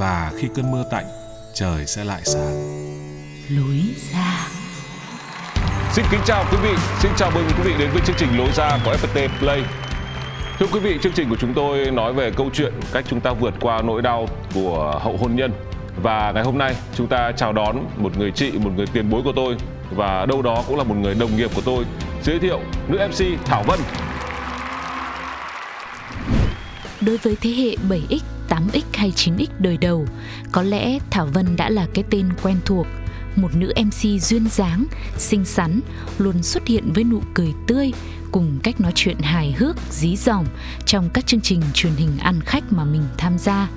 và khi cơn mưa tạnh, trời sẽ lại sáng. lối ra Xin kính chào quý vị, xin chào mừng quý vị đến với chương trình Lối ra của FPT Play. Thưa quý vị, chương trình của chúng tôi nói về câu chuyện cách chúng ta vượt qua nỗi đau của hậu hôn nhân. Và ngày hôm nay chúng ta chào đón một người chị, một người tiền bối của tôi và đâu đó cũng là một người đồng nghiệp của tôi. Giới thiệu nữ MC Thảo Vân. Đối với thế hệ 7X, 8X hay 9X đời đầu, có lẽ Thảo Vân đã là cái tên quen thuộc. Một nữ MC duyên dáng, xinh xắn, luôn xuất hiện với nụ cười tươi, cùng cách nói chuyện hài hước, dí dỏm trong các chương trình truyền hình ăn khách mà mình tham gia.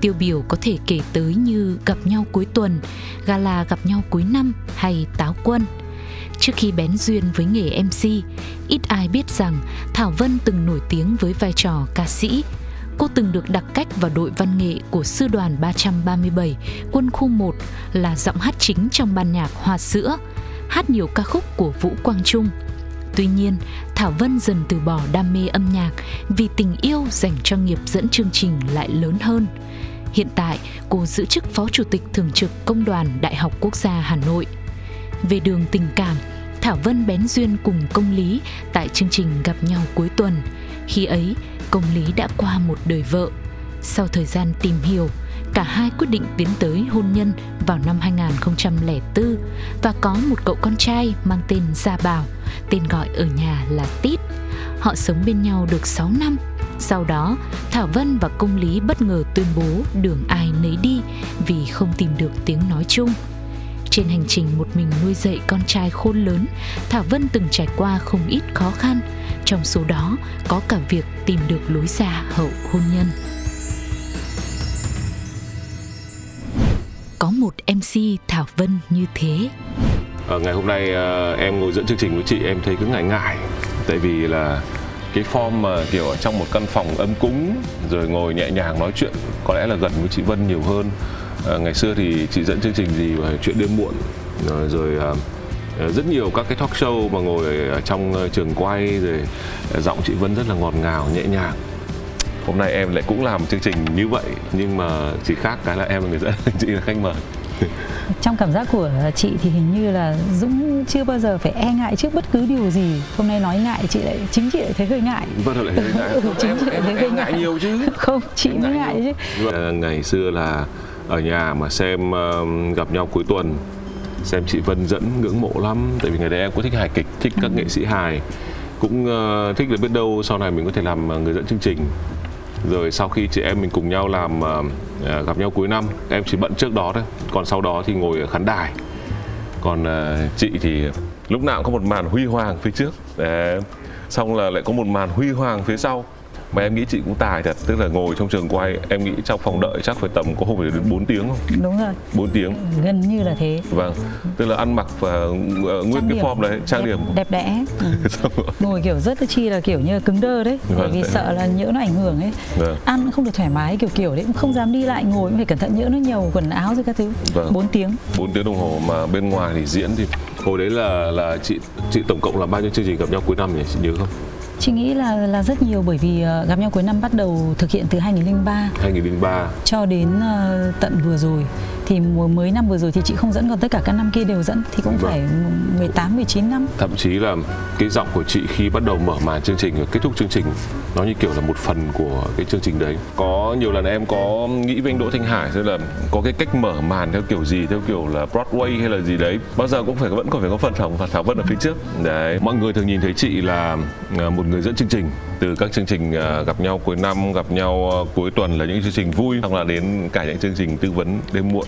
Tiêu biểu có thể kể tới như gặp nhau cuối tuần, gala gặp nhau cuối năm hay táo quân. Trước khi bén duyên với nghề MC, ít ai biết rằng Thảo Vân từng nổi tiếng với vai trò ca sĩ. Cô từng được đặc cách vào đội văn nghệ của Sư đoàn 337, quân khu 1 là giọng hát chính trong ban nhạc Hoa Sữa, hát nhiều ca khúc của Vũ Quang Trung. Tuy nhiên, Thảo Vân dần từ bỏ đam mê âm nhạc vì tình yêu dành cho nghiệp dẫn chương trình lại lớn hơn. Hiện tại, cô giữ chức Phó Chủ tịch Thường trực Công đoàn Đại học Quốc gia Hà Nội. Về đường tình cảm, Thảo Vân bén duyên cùng công lý tại chương trình gặp nhau cuối tuần. Khi ấy, công lý đã qua một đời vợ. Sau thời gian tìm hiểu, cả hai quyết định tiến tới hôn nhân vào năm 2004 và có một cậu con trai mang tên Gia Bảo, tên gọi ở nhà là Tít. Họ sống bên nhau được 6 năm. Sau đó, Thảo Vân và Công Lý bất ngờ tuyên bố đường ai nấy đi vì không tìm được tiếng nói chung. Trên hành trình một mình nuôi dạy con trai khôn lớn, Thảo Vân từng trải qua không ít khó khăn, trong số đó có cả việc tìm được lối ra hậu hôn nhân. Có một MC Thảo Vân như thế. Ở ngày hôm nay ờ, em ngồi dẫn chương trình với chị em thấy cứ ngại ngại tại vì là cái form mà kiểu ở trong một căn phòng âm cúng rồi ngồi nhẹ nhàng nói chuyện có lẽ là gần với chị Vân nhiều hơn Ờ, ngày xưa thì chị dẫn chương trình gì về chuyện đêm muộn rồi, rồi ờ, ờ, rất nhiều các cái talk show mà ngồi ở trong ờ, trường quay rồi ờ, giọng chị Vân rất là ngọt ngào nhẹ nhàng. Hôm nay em lại cũng làm chương trình như vậy nhưng mà chỉ khác cái là em là người dẫn chị là khách mời. Trong cảm giác của chị thì hình như là Dũng chưa bao giờ phải e ngại trước bất cứ điều gì. Hôm nay nói ngại chị lại chính chị lại thấy hơi ngại. Vân lại thấy ngại. Ừ, chính em, chị lại em, thấy em, hơi ngại ngại. nhiều chứ. Không chị mới ngại chứ. Ờ, ngày xưa là ở nhà mà xem uh, gặp nhau cuối tuần xem chị Vân dẫn ngưỡng mộ lắm. Tại vì ngày đấy em cũng thích hài kịch thích các nghệ sĩ hài. Cũng uh, thích là biết đâu sau này mình có thể làm ờ, người dẫn chương trình. Rồi sau khi chị em mình cùng nhau làm uh, gặp nhau cuối năm em chỉ bận trước đó thôi. Còn sau đó thì ngồi ở khán đài. Còn uh, chị thì lúc nào cũng có một màn huy hoàng phía trước. Đấy. xong là lại có một màn huy hoàng phía sau mà em nghĩ chị cũng tài thật tức là ngồi trong trường quay em nghĩ trong phòng đợi chắc phải tầm có hôm phải đến 4 tiếng không? Đúng rồi. 4 tiếng. Gần như là thế. Vâng tức là ăn mặc và ờ, nguyên Trang cái điểm. form đấy trang đẹp- điểm. đẹp đẽ. Ừ. Ngồi kiểu rất là chi là kiểu như cứng đơ đấy bởi Vâng, vì tại- sợ là nhỡ nó ảnh hưởng ấy. Vâng. ăn không được thoải mái kiểu kiểu đấy cũng không dám đi lại ngồi cũng phải cẩn thận nhỡ nó nhiều quần áo rồi các thứ. Vâng. 4 tiếng. 4 tiếng đồng hồ mà bên ngoài thì diễn thì hồi đấy là là chị chị tổng cộng là bao nhiêu chương trình gặp nhau cuối năm nhỉ chị nhớ không Chị nghĩ là là rất nhiều bởi vì uh, gặp nhau cuối năm bắt đầu thực hiện từ 2003 2003 cho đến uh, tận vừa rồi thì mùa mới năm vừa rồi thì chị không dẫn còn tất cả các năm kia đều dẫn thì cũng vâng. phải 18 19 năm. Thậm chí là cái giọng của chị khi bắt đầu mở màn chương trình và kết thúc chương trình nó như kiểu là một phần của cái chương trình đấy. Có nhiều lần em có nghĩ với anh Đỗ Thanh Hải tức là có cái cách mở màn theo kiểu gì theo kiểu là Broadway hay là gì đấy bao giờ cũng phải vẫn còn phải có phần thảo thảo vân ở phía trước đấy mọi người thường nhìn thấy chị là à, một người dẫn chương trình. Từ các chương trình à, gặp nhau cuối năm, gặp nhau à, cuối tuần là những chương trình vui, hoặc là đến cả những chương trình tư vấn đêm muộn.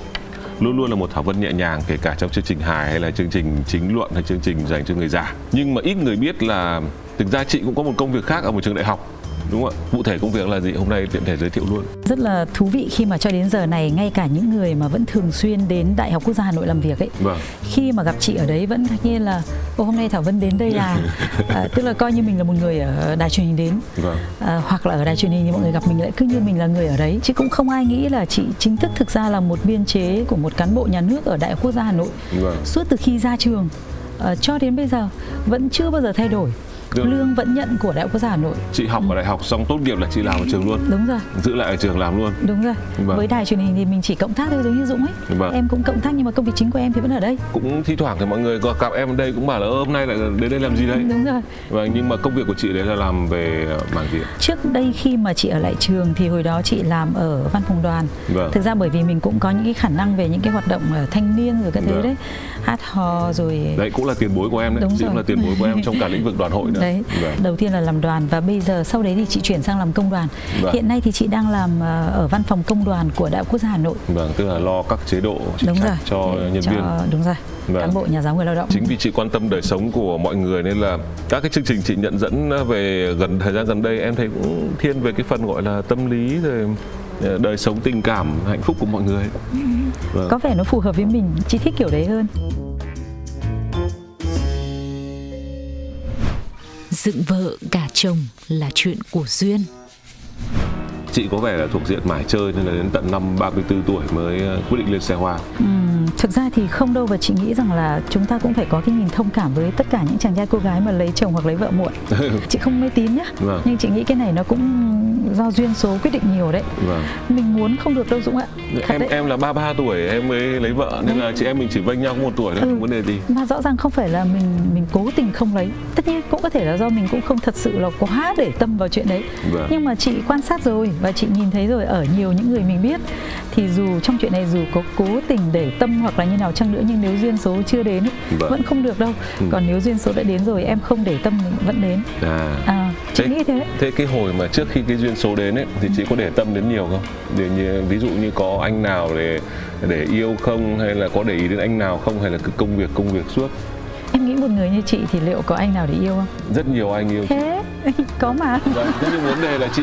Luôn luôn là một thảo vân nhẹ nhàng, kể cả trong chương trình hài hay là chương trình chính luận hay chương trình dành cho người già. Nhưng mà ít người biết là thực ra chị cũng có một công việc khác ở một trường đại học đúng không ạ? Cụ thể công việc là gì? Hôm nay tiện thể giới thiệu luôn. Rất là thú vị khi mà cho đến giờ này ngay cả những người mà vẫn thường xuyên đến đại học quốc gia hà nội làm việc ấy vâng. khi mà gặp chị ở đấy vẫn ngạc nhiên là ô hôm nay thảo vân đến đây là à, tức là coi như mình là một người ở đài truyền hình đến. Vâng. à, hoặc là ở đài truyền hình thì mọi người gặp mình lại cứ như mình là người ở đấy. Chứ cũng không ai nghĩ là chị chính thức thực ra là một biên chế của một cán bộ nhà nước ở đại học quốc gia hà nội. Vâng. suốt từ khi ra trường uh, cho đến bây giờ vẫn chưa bao giờ thay đổi được. lương vẫn nhận của đại học quốc gia hà nội. Chị học ở đại học xong tốt nghiệp là chị làm ở trường luôn. Đúng rồi. Giữ lại ở trường làm luôn. Đúng rồi. Vâng. với đài truyền hình thì mình chỉ cộng tác thôi giống như dũng ấy. Vâng. em cũng cộng tác nhưng mà công việc chính của em thì vẫn ở đây. Cũng thi thoảng thì mọi người gặp em ở đây cũng bảo là hôm nay lại đến đây làm gì đấy? Đúng rồi. Và vâng, nhưng mà công việc của chị đấy là làm về mảng gì trước đây khi mà chị ở lại trường thì hồi đó chị làm ở văn phòng đoàn. Vâng. thực ra bởi vì mình cũng có những cái khả năng về những cái hoạt động ở thanh niên rồi thứ vâng. đấy. Hát hò rồi đấy cũng là tiền bối của em đấy. Đúng chị rồi. cũng là tiền bối của em trong cả lĩnh vực đoàn hội nữa đấy vâng. đầu tiên là làm đoàn và bây giờ sau đấy thì chị chuyển sang làm công đoàn vâng. hiện nay thì chị đang làm ờ, ở văn phòng công đoàn của đại quốc gia hà nội vâng tức là lo các chế độ đúng rồi. cho nhân cho, viên đúng rồi vâng. cán bộ nhà giáo người lao động chính vì chị quan tâm đời sống của mọi người nên là các cái chương trình chị nhận dẫn về gần thời gian gần đây em thấy cũng thiên về cái phần gọi là tâm lý rồi ờ, đời sống tình cảm hạnh phúc của mọi người vâng. có vẻ nó phù hợp với mình chị thích kiểu đấy hơn dựng vợ gả chồng là chuyện của duyên chị có vẻ là thuộc diện mải chơi nên là đến tận năm 34 tuổi mới ờ, quyết định lên xe hoa. Ừ, thực ra thì không đâu và chị nghĩ rằng là chúng ta cũng phải có cái nhìn thông cảm với tất cả những chàng trai cô gái mà lấy chồng hoặc lấy vợ muộn. chị không mê tín nhá. Vâng. Nhưng chị nghĩ cái này nó cũng do duyên số quyết định nhiều đấy. Vâng. Mình muốn không được đâu Dũng ạ. Thật em đấy. em là 33 tuổi em mới lấy vợ nên là chị em mình chỉ vênh nhau một tuổi thôi, ừ. không vấn đề gì. Mà rõ ràng không phải là mình mình cố tình không lấy. Tất nhiên cũng có thể là do mình cũng không thật sự là quá để tâm vào chuyện đấy. Vâng. Nhưng mà chị quan sát rồi và chị nhìn thấy rồi ở nhiều những người mình biết thì dù trong chuyện này dù có cố tình để tâm hoặc là như nào chăng nữa nhưng nếu duyên số chưa đến vâng. vẫn không được đâu. Ừ. còn nếu duyên số đã đến rồi em không để tâm vẫn đến. À, à chị thế, nghĩ thế. thế cái hồi mà trước khi cái duyên số đến ấy thì chị có để tâm đến nhiều không? Để như, ví dụ như có anh nào để để yêu không hay là có để ý đến anh nào không hay là cứ công việc công việc suốt? Em nghĩ một người như chị thì liệu có anh nào để yêu không? Rất nhiều anh yêu thế có mà vâng, thế nhưng vấn đề là chị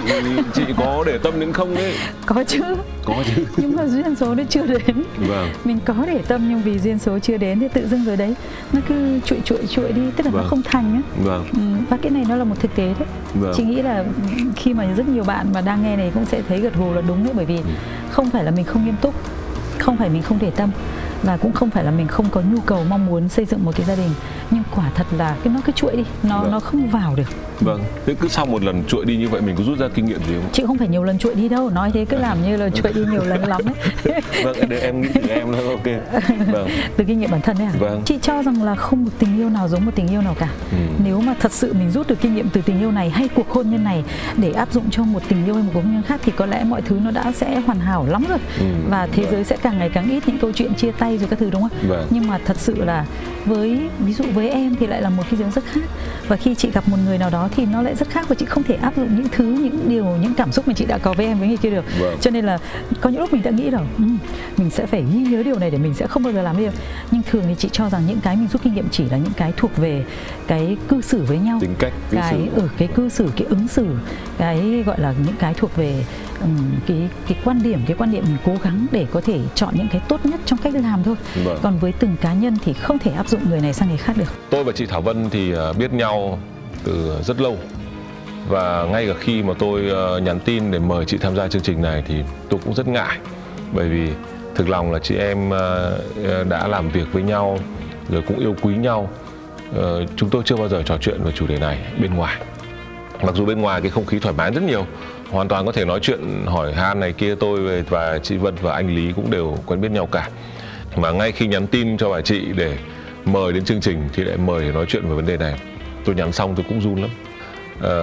chị có để tâm đến không đấy có chứ có chứ nhưng mà duyên số nó chưa đến vâng. mình có để tâm nhưng vì duyên số chưa đến thì tự dưng rồi đấy nó cứ chuội chuội chuội đi tức là vâng. nó không thành á vâng. ừ, và cái này nó là một thực tế đấy vâng. chị nghĩ là khi mà rất nhiều bạn mà đang nghe này cũng sẽ thấy gật gù là đúng đấy bởi vì ừ. không phải là mình không nghiêm túc không phải mình không để tâm và cũng không phải là mình không có nhu cầu mong muốn xây dựng một cái gia đình nhưng quả thật là cái nó cứ chuỗi đi nó vâng. nó không vào được vâng thế cứ sau một lần chuỗi đi như vậy mình có rút ra kinh nghiệm gì không chị không phải nhiều lần chuỗi đi đâu nói thế cứ làm như là chuỗi đi nhiều lần lắm ấy vâng để em nghĩ từ em thôi ok vâng từ kinh nghiệm bản thân đấy à vâng. chị cho rằng là không một tình yêu nào giống một tình yêu nào cả ừ. nếu mà thật sự mình rút được kinh nghiệm từ tình yêu này hay cuộc hôn nhân này để áp dụng cho một tình yêu hay một cuộc hôn nhân khác thì có lẽ mọi thứ nó đã sẽ hoàn hảo lắm rồi ừ. và thế vâng. giới sẽ càng ngày càng ít những câu chuyện chia tay rồi các thứ đúng không vâng. nhưng mà thật sự là với ví dụ với em thì lại là một cái giống rất khác. Và khi chị gặp một người nào đó thì nó lại rất khác và chị không thể áp dụng những thứ những điều những cảm xúc mà chị đã có với em với người kia được. Vâng. cho nên là có những lúc mình đã nghĩ là um, mình sẽ phải ghi nhớ điều này để mình sẽ không bao giờ làm điều nhưng thường thì chị cho rằng những cái mình rút kinh nghiệm chỉ là những cái thuộc về cái cư xử với nhau. Tính cách cư cái ở ừ, cái cư xử cái ứng xử cái gọi là những cái thuộc về cái cái quan điểm cái quan điểm mình cố gắng để có thể chọn những cái tốt nhất trong cách làm thôi. Vâng. còn với từng cá nhân thì không thể áp dụng người này sang người khác được. Tôi và chị Thảo Vân thì à, biết nhau từ rất lâu. Và ngay cả khi mà tôi à, nhắn tin để mời chị tham gia chương trình này thì tôi cũng rất ngại. Bởi vì thực lòng là chị em à, đã làm việc với nhau rồi cũng yêu quý nhau. Chúng tôi chưa bao giờ trò chuyện về chủ đề này bên ngoài. Mặc dù bên ngoài cái không khí thoải mái rất nhiều hoàn toàn có thể nói chuyện hỏi han này kia tôi về và chị Vân và anh Lý cũng đều quen biết nhau cả. Mà ngay khi nhắn tin cho bà chị để mời đến chương trình thì lại mời để nói chuyện về vấn đề này. Tôi nhắn xong tôi cũng run lắm. À,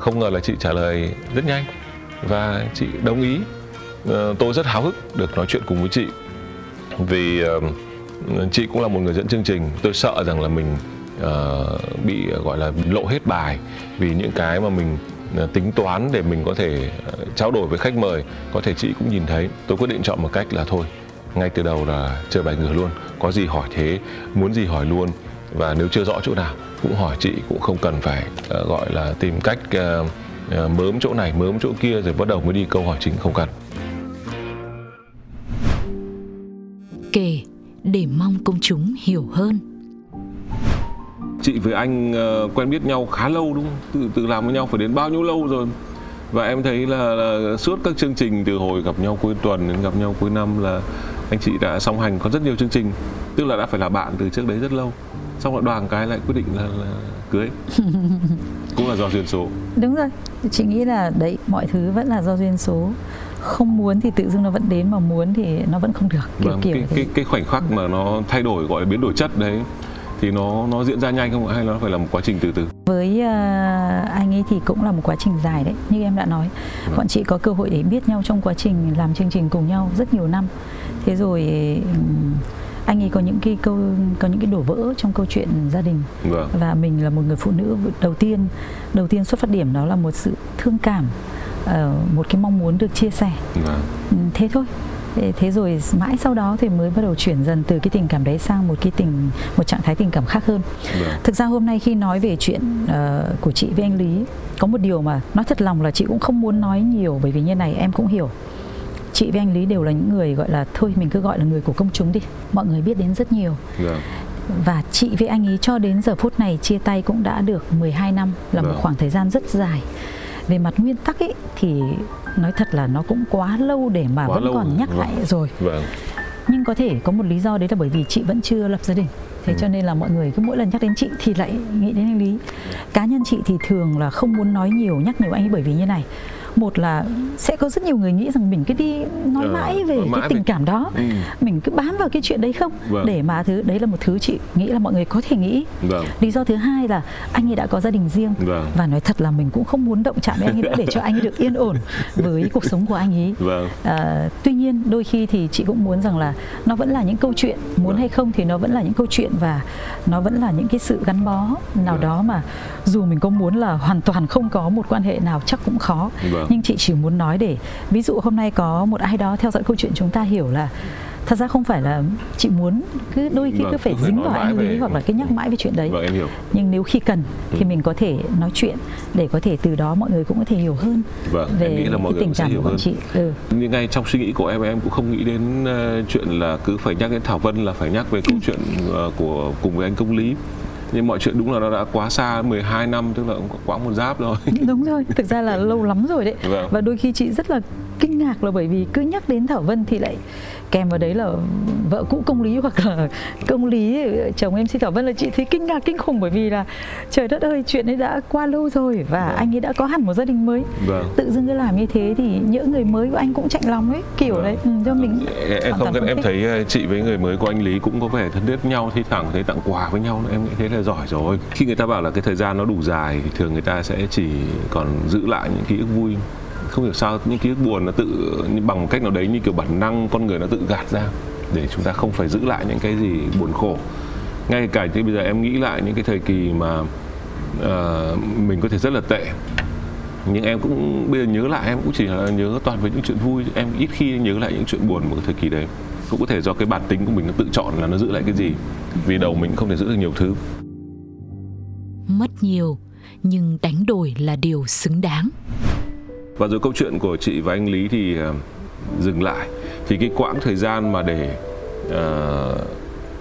không ngờ là chị trả lời rất nhanh. Và chị đồng ý. À, tôi rất háo hức được nói chuyện cùng với chị. Vì uh, chị cũng là một người dẫn chương trình. Tôi sợ rằng là mình uh, bị gọi là lộ hết bài. Vì những cái mà mình Ờ, tính toán để mình có thể ờ, trao đổi với khách mời. Có thể chị cũng nhìn thấy. Tôi quyết định chọn một cách là thôi ngay từ đầu là chơi bài ngửa luôn. Có gì hỏi thế muốn gì hỏi luôn. Và nếu chưa rõ chỗ nào cũng hỏi chị cũng không cần phải uh, gọi là tìm cách uh, uh, mớm chỗ này mớm chỗ kia rồi bắt đầu mới đi câu hỏi chính không cần. Kể để mong công chúng hiểu hơn chị với anh uh, quen biết nhau khá lâu đúng không? Từ từ làm với nhau phải đến bao nhiêu lâu rồi? Và em thấy là, là suốt các chương trình từ hồi gặp nhau cuối tuần đến gặp nhau cuối năm là anh chị đã song hành có rất nhiều chương trình. Tức là đã phải là bạn từ trước đấy rất lâu. Xong rồi đoàn cái lại quyết định là, là cưới. Cũng là do duyên số. Đúng rồi. Chị nghĩ là đấy mọi thứ vẫn là do duyên số. Không muốn thì tự dưng nó vẫn đến mà muốn thì nó vẫn không được. Kiểu vâng, kiểu cái, cái cái khoảnh khắc mà nó thay đổi gọi là biến đổi chất đấy thì nó nó diễn ra nhanh không hay nó phải là một quá trình từ từ? Với uh, anh ấy thì cũng là một quá trình dài đấy như em đã nói. Vâng. bọn chị có cơ hội để biết nhau trong quá trình làm chương trình cùng nhau rất nhiều năm. Thế rồi um, anh ấy có những cái câu có những cái đổ vỡ trong câu chuyện gia đình. Vâng. và mình là một người phụ nữ đầu tiên đầu tiên xuất phát điểm đó là một sự thương cảm uh, một cái mong muốn được chia sẻ. Vâng. thế thôi thế rồi mãi sau đó thì mới bắt đầu chuyển dần từ cái tình cảm đấy sang một cái tình một trạng thái tình cảm khác hơn vâng. thực ra hôm nay khi nói về chuyện uh, của chị với anh lý có một điều mà nói thật lòng là chị cũng không muốn nói nhiều bởi vì như này em cũng hiểu chị với anh lý đều là những người gọi là thôi mình cứ gọi là người của công chúng đi mọi người biết đến rất nhiều yeah. Vâng. và chị với anh ấy cho đến giờ phút này chia tay cũng đã được 12 năm là một vâng. khoảng thời gian rất dài về mặt nguyên tắc ấy thì nói thật là nó cũng quá lâu để mà quá vẫn lâu. còn nhắc vâng. lại rồi vâng. nhưng có thể có một lý do đấy là bởi vì chị vẫn chưa lập gia đình thế ừ. cho nên là mọi người cứ mỗi lần nhắc đến chị thì lại nghĩ đến anh lý cá nhân chị thì thường là không muốn nói nhiều nhắc nhiều anh ấy bởi vì như này một là sẽ có rất nhiều người nghĩ rằng mình cứ đi nói ờ, mãi về mãi cái tình cảm đó ừ. mình cứ bám vào cái chuyện đấy không vâng. để mà thứ đấy là một thứ chị nghĩ là mọi người có thể nghĩ vâng. lý do thứ hai là anh ấy đã có gia đình riêng vâng. và nói thật là mình cũng không muốn động chạm đến anh ấy nữa để cho anh ấy được yên ổn với cuộc sống của anh ấy vâng. à, tuy nhiên đôi khi thì chị cũng muốn rằng là nó vẫn là những câu chuyện muốn vâng. hay không thì nó vẫn là những câu chuyện và nó vẫn là những cái sự gắn bó nào vâng. đó mà dù mình có muốn là hoàn toàn không có một quan hệ nào chắc cũng khó vâng nhưng chị chỉ muốn nói để ví dụ hôm nay có một ai đó theo dõi câu chuyện chúng ta hiểu là thật ra không phải là chị muốn cứ đôi khi vâng, cứ phải dính vào anh lý về... hoặc là cái nhắc mãi về chuyện đấy vâng, em hiểu. nhưng nếu khi cần thì ừ. mình có thể nói chuyện để có thể từ đó mọi người cũng có thể hiểu hơn vâng, về em nghĩ là mọi cái tình cảm của chị ừ. nhưng ngay trong suy nghĩ của em em cũng không nghĩ đến uh, chuyện là cứ phải nhắc đến thảo vân là phải nhắc về câu ừ. chuyện uh, của cùng với anh công lý nhưng mọi chuyện đúng là nó đã quá xa 12 năm tức là cũng quá một giáp rồi đúng rồi thực ra là lâu lắm rồi đấy vâng. và đôi khi chị rất là kinh ngạc là bởi vì cứ nhắc đến thảo vân thì lại kèm vào đấy là vợ cũ công lý hoặc là công lý chồng em xin thảo vân là chị thấy kinh ngạc kinh khủng bởi vì là trời đất ơi chuyện ấy đã qua lâu rồi và vâng. anh ấy đã có hẳn một gia đình mới vâng. tự dưng cứ làm như thế thì nhỡ người mới của anh cũng chạnh lòng ấy kiểu vâng. đấy ừ, cho mình em không em thích. thấy ờ, chị với người mới của anh lý cũng có vẻ thân thiết nhau thi thoảng thấy tặng quà với nhau em nghĩ thế là giỏi rồi khi người ta bảo là cái thời gian nó đủ dài thì thường người ta sẽ chỉ còn giữ lại những ký ức vui không hiểu sao những ký ức buồn nó tự bằng một cách nào đấy như kiểu bản năng con người nó tự gạt ra để chúng ta không phải giữ lại những cái gì buồn khổ. Ngay cả như bây giờ em nghĩ lại những cái thời kỳ mà uh, mình có thể rất là tệ. Nhưng em cũng bây giờ nhớ lại em cũng chỉ là nhớ toàn về những chuyện vui em ít khi nhớ lại những chuyện buồn một cái thời kỳ đấy. Cũng có thể do cái bản tính của mình nó tự chọn là nó giữ lại cái gì vì đầu mình không thể giữ được nhiều thứ. Mất nhiều nhưng đánh đổi là điều xứng đáng và rồi câu chuyện của chị và anh Lý thì uh, dừng lại. Thì cái quãng thời gian mà để uh,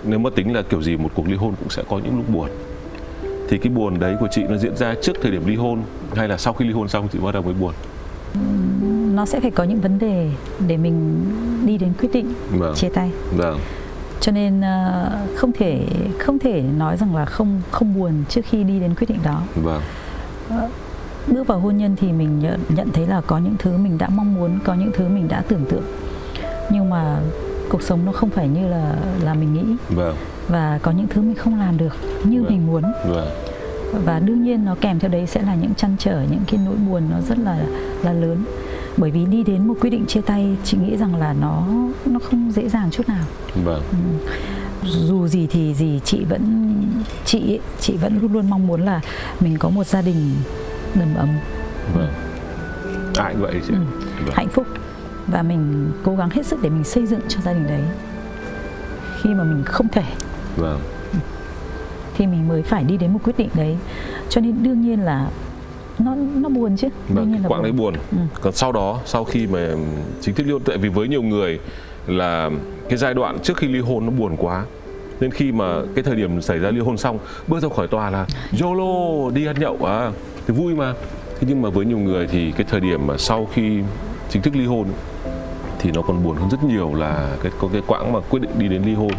nếu mà tính là kiểu gì một cuộc ly hôn cũng sẽ có những lúc buồn. Thì cái buồn đấy của chị nó diễn ra trước thời điểm ly hôn hay là sau khi ly hôn xong chị bắt đầu mới buồn? Nó sẽ phải có những vấn đề để mình đi đến quyết định vâng. chia tay. Vâng. Cho nên uh, không thể không thể nói rằng là không không buồn trước khi đi đến quyết định đó. Vâng. Uh, bước vào hôn nhân thì mình nhận, nhận thấy là có những thứ mình đã mong muốn có những thứ mình đã tưởng tượng nhưng mà cuộc sống nó không phải như là là mình nghĩ vâng. và có những thứ mình không làm được như vâng. mình muốn vâng. và đương nhiên nó kèm theo đấy sẽ là những chăn trở những cái nỗi buồn nó rất là là lớn bởi vì đi đến một quyết định chia tay chị nghĩ rằng là nó nó không dễ dàng chút nào vâng. ừ. dù gì thì gì chị vẫn chị chị vẫn luôn luôn mong muốn là mình có một gia đình đầm ấm. Vâng. Ai vậy chị ừ. vâng. hạnh phúc. Và mình cố gắng hết sức để mình xây dựng cho gia đình đấy. Khi mà mình không thể. Vâng. Thì mình mới phải đi đến một quyết định đấy. Cho nên đương nhiên là nó nó buồn chứ. Vâng, đương nhiên là quãng đấy buồn. Ừ. còn sau đó sau khi mà chính thức ly hôn tại vì với nhiều người là cái giai đoạn trước khi ly hôn nó buồn quá. Nên khi mà cái thời điểm xảy ra ly hôn xong bước ra khỏi tòa là yolo đi ăn nhậu à thì vui mà. Thế nhưng mà với nhiều người thì cái thời điểm mà sau khi chính thức ly hôn thì nó còn buồn hơn rất nhiều là cái có cái quãng mà quyết định đi đến ly hôn.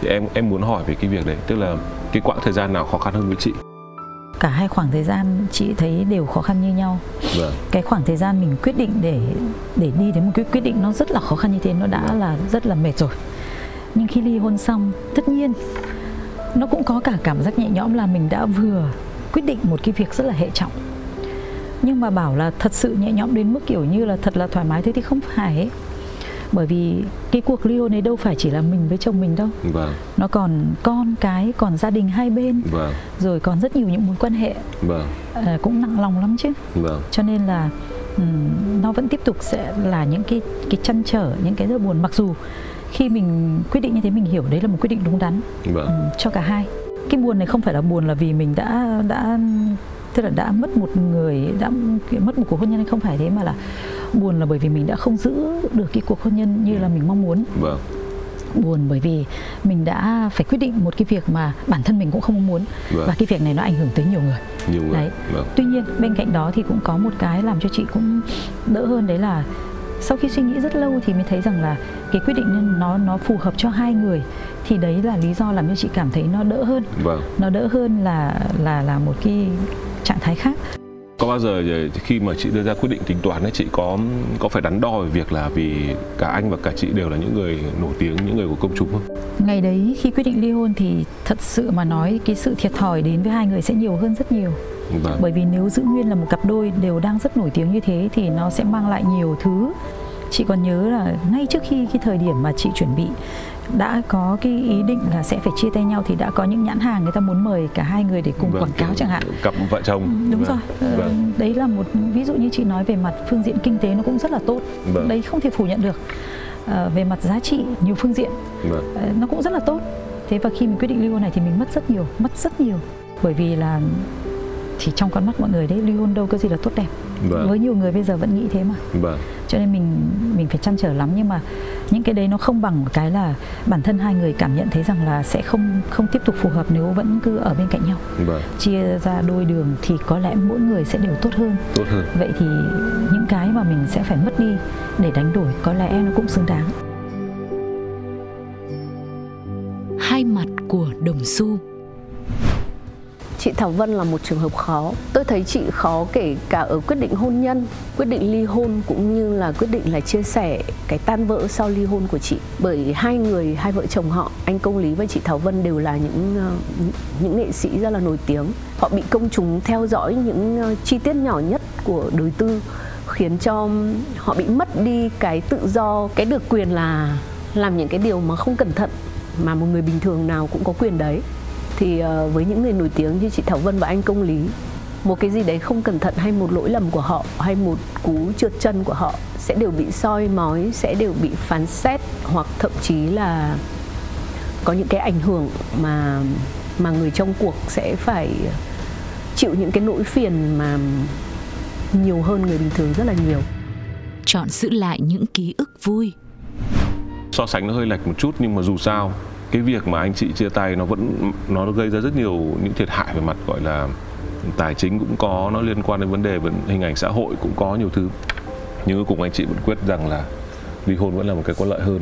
Thì em em muốn hỏi về cái việc đấy tức là cái quãng thời gian nào khó khăn hơn với chị? Cả hai khoảng thời gian chị thấy đều khó khăn như nhau. Vâng. cái khoảng thời gian mình quyết định để để đi đến một cái quyết định nó rất là khó khăn như thế nó đã vâng. là rất là mệt rồi. Nhưng khi ly hôn xong tất nhiên nó cũng có cả cảm giác nhẹ nhõm là mình đã vừa quyết định một cái việc rất là hệ trọng nhưng mà bảo là thật sự nhẹ nhõm đến mức kiểu như là thật là thoải mái thế thì không phải ấy. bởi vì cái cuộc ly hôn này đâu phải chỉ là mình với chồng mình đâu vâng. nó còn con cái còn gia đình hai bên vâng. rồi còn rất nhiều những mối quan hệ vâng. à, cũng nặng lòng lắm chứ vâng. cho nên là um, nó vẫn tiếp tục sẽ là những cái cái chăn trở những cái rất buồn mặc dù khi mình quyết định như thế mình hiểu đấy là một quyết định đúng đắn vâng. um, cho cả hai cái buồn này không phải là buồn là vì mình đã đã tức là đã mất một người đã mất một cuộc hôn nhân hay không phải thế mà là buồn là bởi vì mình đã không giữ được cái cuộc hôn nhân như là mình mong muốn vâng buồn bởi vì mình đã phải quyết định một cái việc mà bản thân mình cũng không muốn vâng. và cái việc này nó ảnh hưởng tới nhiều người. Nhiều người. Đấy. Vâng. Tuy nhiên bên cạnh đó thì cũng có một cái làm cho chị cũng đỡ hơn đấy là sau khi suy nghĩ rất lâu thì mới thấy rằng là cái quyết định nó nó phù hợp cho hai người thì đấy là lý do làm cho chị cảm thấy nó đỡ hơn. Vâng. Nó đỡ hơn là là là một cái trạng thái khác bao giờ khi mà chị đưa ra quyết định tính toán ấy chị có có phải đắn đo về việc là vì cả anh và cả chị đều là những người nổi tiếng những người của công chúng không? Ngày đấy khi quyết định ly hôn thì thật sự mà nói cái sự thiệt thòi đến với hai người sẽ nhiều hơn rất nhiều. Vâng. bởi vì nếu giữ nguyên là một cặp đôi đều đang rất nổi tiếng như thế thì nó sẽ mang lại nhiều thứ. Chị còn nhớ là ngay trước khi cái thời điểm mà chị chuẩn bị đã có cái ý định là sẽ phải chia tay nhau thì đã có những nhãn hàng người ta muốn mời cả hai người để cùng vâng, quảng cáo chẳng hạn cặp vợ chồng ừ, đúng vâng. rồi ờ, vâng. đấy là một ví dụ như chị nói về mặt phương diện kinh tế nó cũng rất là tốt vâng. đấy không thể phủ nhận được à, về mặt giá trị nhiều phương diện vâng. à, nó cũng rất là tốt thế và khi mình quyết định ly hôn này thì mình mất rất nhiều mất rất nhiều bởi vì là chỉ trong con mắt mọi người đấy ly hôn đâu có gì là tốt đẹp? Vâng. với nhiều người bây giờ vẫn nghĩ thế mà. Vâng. cho nên mình mình phải chăn trở lắm nhưng mà những cái đấy nó không bằng cái là bản thân hai người cảm nhận thấy rằng là sẽ không không tiếp tục phù hợp nếu vẫn cứ ở bên cạnh nhau. Vâng. chia ra đôi đường thì có lẽ mỗi người sẽ đều tốt hơn. Tốt hơn. Vậy thì những cái mà mình sẽ phải mất đi để đánh đổi có lẽ nó cũng xứng đáng. Hai mặt của đồng xu chị Thảo Vân là một trường hợp khó. Tôi thấy chị khó kể cả ở quyết định hôn nhân, quyết định ly hôn cũng như là quyết định là chia sẻ cái tan vỡ sau ly hôn của chị. Bởi hai người, hai vợ chồng họ, anh Công Lý và chị Thảo Vân đều là những ờ, những nghệ sĩ rất là nổi tiếng. Họ bị công chúng theo dõi những ờ, chi tiết nhỏ nhất của đời tư khiến cho họ bị mất đi cái tự do, cái được quyền là làm những cái điều mà không cẩn thận mà một người bình thường nào cũng có quyền đấy thì uh, với những người nổi tiếng như chị Thảo Vân và anh Công Lý một cái gì đấy không cẩn thận hay một lỗi lầm của họ hay một cú trượt chân của họ sẽ đều bị soi mói sẽ đều bị phán xét hoặc thậm chí là có những cái ảnh hưởng mà mà người trong cuộc sẽ phải chịu những cái nỗi phiền mà nhiều hơn người bình thường rất là nhiều. Chọn giữ lại những ký ức vui. So sánh nó hơi lệch một chút nhưng mà dù sao cái việc mà anh chị chia tay nó vẫn, nó gây ra rất nhiều những thiệt hại về mặt, gọi là, tài chính cũng có, nó liên quan đến vấn đề về hình ảnh xã hội cũng có nhiều thứ. Nhưng cuối cùng anh chị vẫn quyết rằng là ly hôn vẫn là một cái có lợi hơn.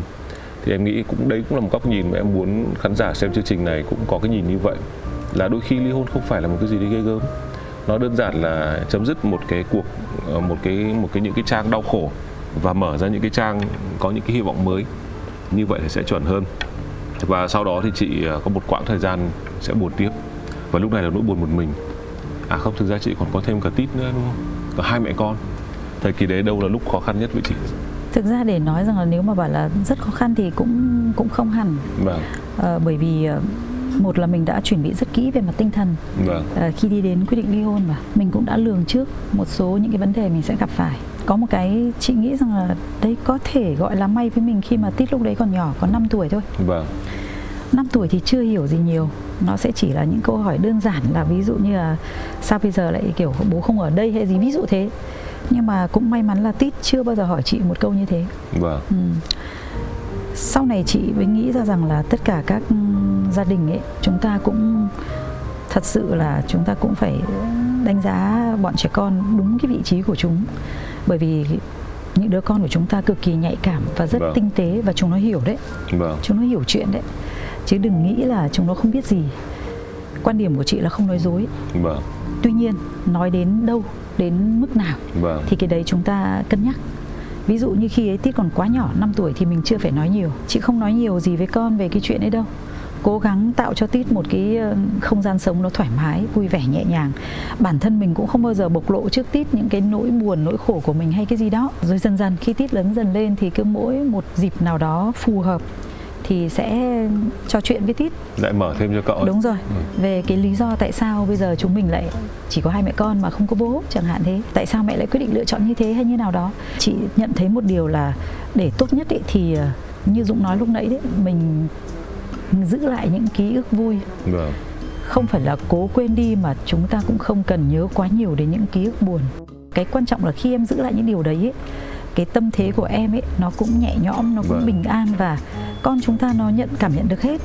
Thì em nghĩ cũng, đấy cũng là một góc nhìn mà em muốn khán giả xem chương trình này cũng có cái nhìn như vậy. Là đôi khi ly hôn không phải là một cái gì đấy ghê gớm. Nó đơn giản là chấm dứt một cái cuộc ờ, một cái một cái, những cái trang đau khổ và mở ra những cái trang có những cái hy vọng mới. Như vậy thì sẽ chuẩn hơn và sau đó thì chị ờ, có một quãng thời gian sẽ buồn tiếp. Và lúc này là nỗi buồn một mình. À không thực ra chị còn có thêm cả tít nữa đúng không? Có hai mẹ con. Thời kỳ đấy đâu là lúc khó khăn nhất với chị? Thực ra để nói rằng là nếu mà bảo là rất khó khăn thì cũng cũng không hẳn. Vâng. à, bởi vì ờ, một là mình đã chuẩn bị rất kỹ về mặt tinh thần. Vâng. à, khi đi đến quyết định ly hôn mà mình cũng đã lường trước một số những cái vấn đề mình sẽ gặp phải. Có một cái chị nghĩ rằng là đây có thể gọi là may với mình khi mà tít lúc đấy còn nhỏ có 5 tuổi thôi. Vâng. 5 tuổi thì chưa hiểu gì nhiều. Nó sẽ chỉ là những câu hỏi đơn giản là ví dụ như là sao bây giờ lại kiểu bố không ở đây hay gì ví dụ thế. Nhưng mà cũng may mắn là tít chưa bao giờ hỏi chị một câu như thế. Vâng. Ừ. sau này chị mới nghĩ ra rằng là tất cả các gia đình ấy chúng ta cũng thật sự là chúng ta cũng phải đánh giá bọn trẻ con đúng cái vị trí của chúng bởi vì những đứa con của chúng ta cực kỳ nhạy cảm và rất vâng. tinh tế và chúng nó hiểu đấy vâng. chúng nó hiểu chuyện đấy chứ đừng nghĩ là chúng nó không biết gì quan điểm của chị là không nói dối vâng. tuy nhiên nói đến đâu đến mức nào vâng. thì cái đấy chúng ta cân nhắc ví dụ như khi ấy tít còn quá nhỏ 5 tuổi thì mình chưa phải nói nhiều chị không nói nhiều gì với con về cái chuyện ấy đâu cố gắng tạo cho tít một cái ờ, không gian sống nó thoải mái vui vẻ nhẹ nhàng. Bản thân mình cũng không bao giờ bộc lộ trước tít những cái nỗi buồn nỗi khổ của mình hay cái gì đó. Rồi dần dần khi tít lớn dần lên thì cứ mỗi một dịp nào đó phù hợp thì sẽ trò chuyện với tít. Lại mở thêm cho cậu đúng rồi. Ừ. về cái lý do tại sao bây giờ chúng mình lại chỉ có hai mẹ con mà không có bố chẳng hạn thế. Tại sao mẹ lại quyết định lựa chọn như thế hay như nào đó? Chị nhận thấy một điều là để tốt nhất ý, thì ờ, như dũng nói lúc nãy đấy mình giữ lại những ký ức vui. Vâng. không phải là cố quên đi mà chúng ta cũng không cần nhớ quá nhiều đến những ký ức buồn. Cái quan trọng là khi em giữ lại những điều đấy ấy, cái tâm thế của em ấy nó cũng nhẹ nhõm nó cũng vâng. bình an và con chúng ta nó nhận cảm nhận được hết.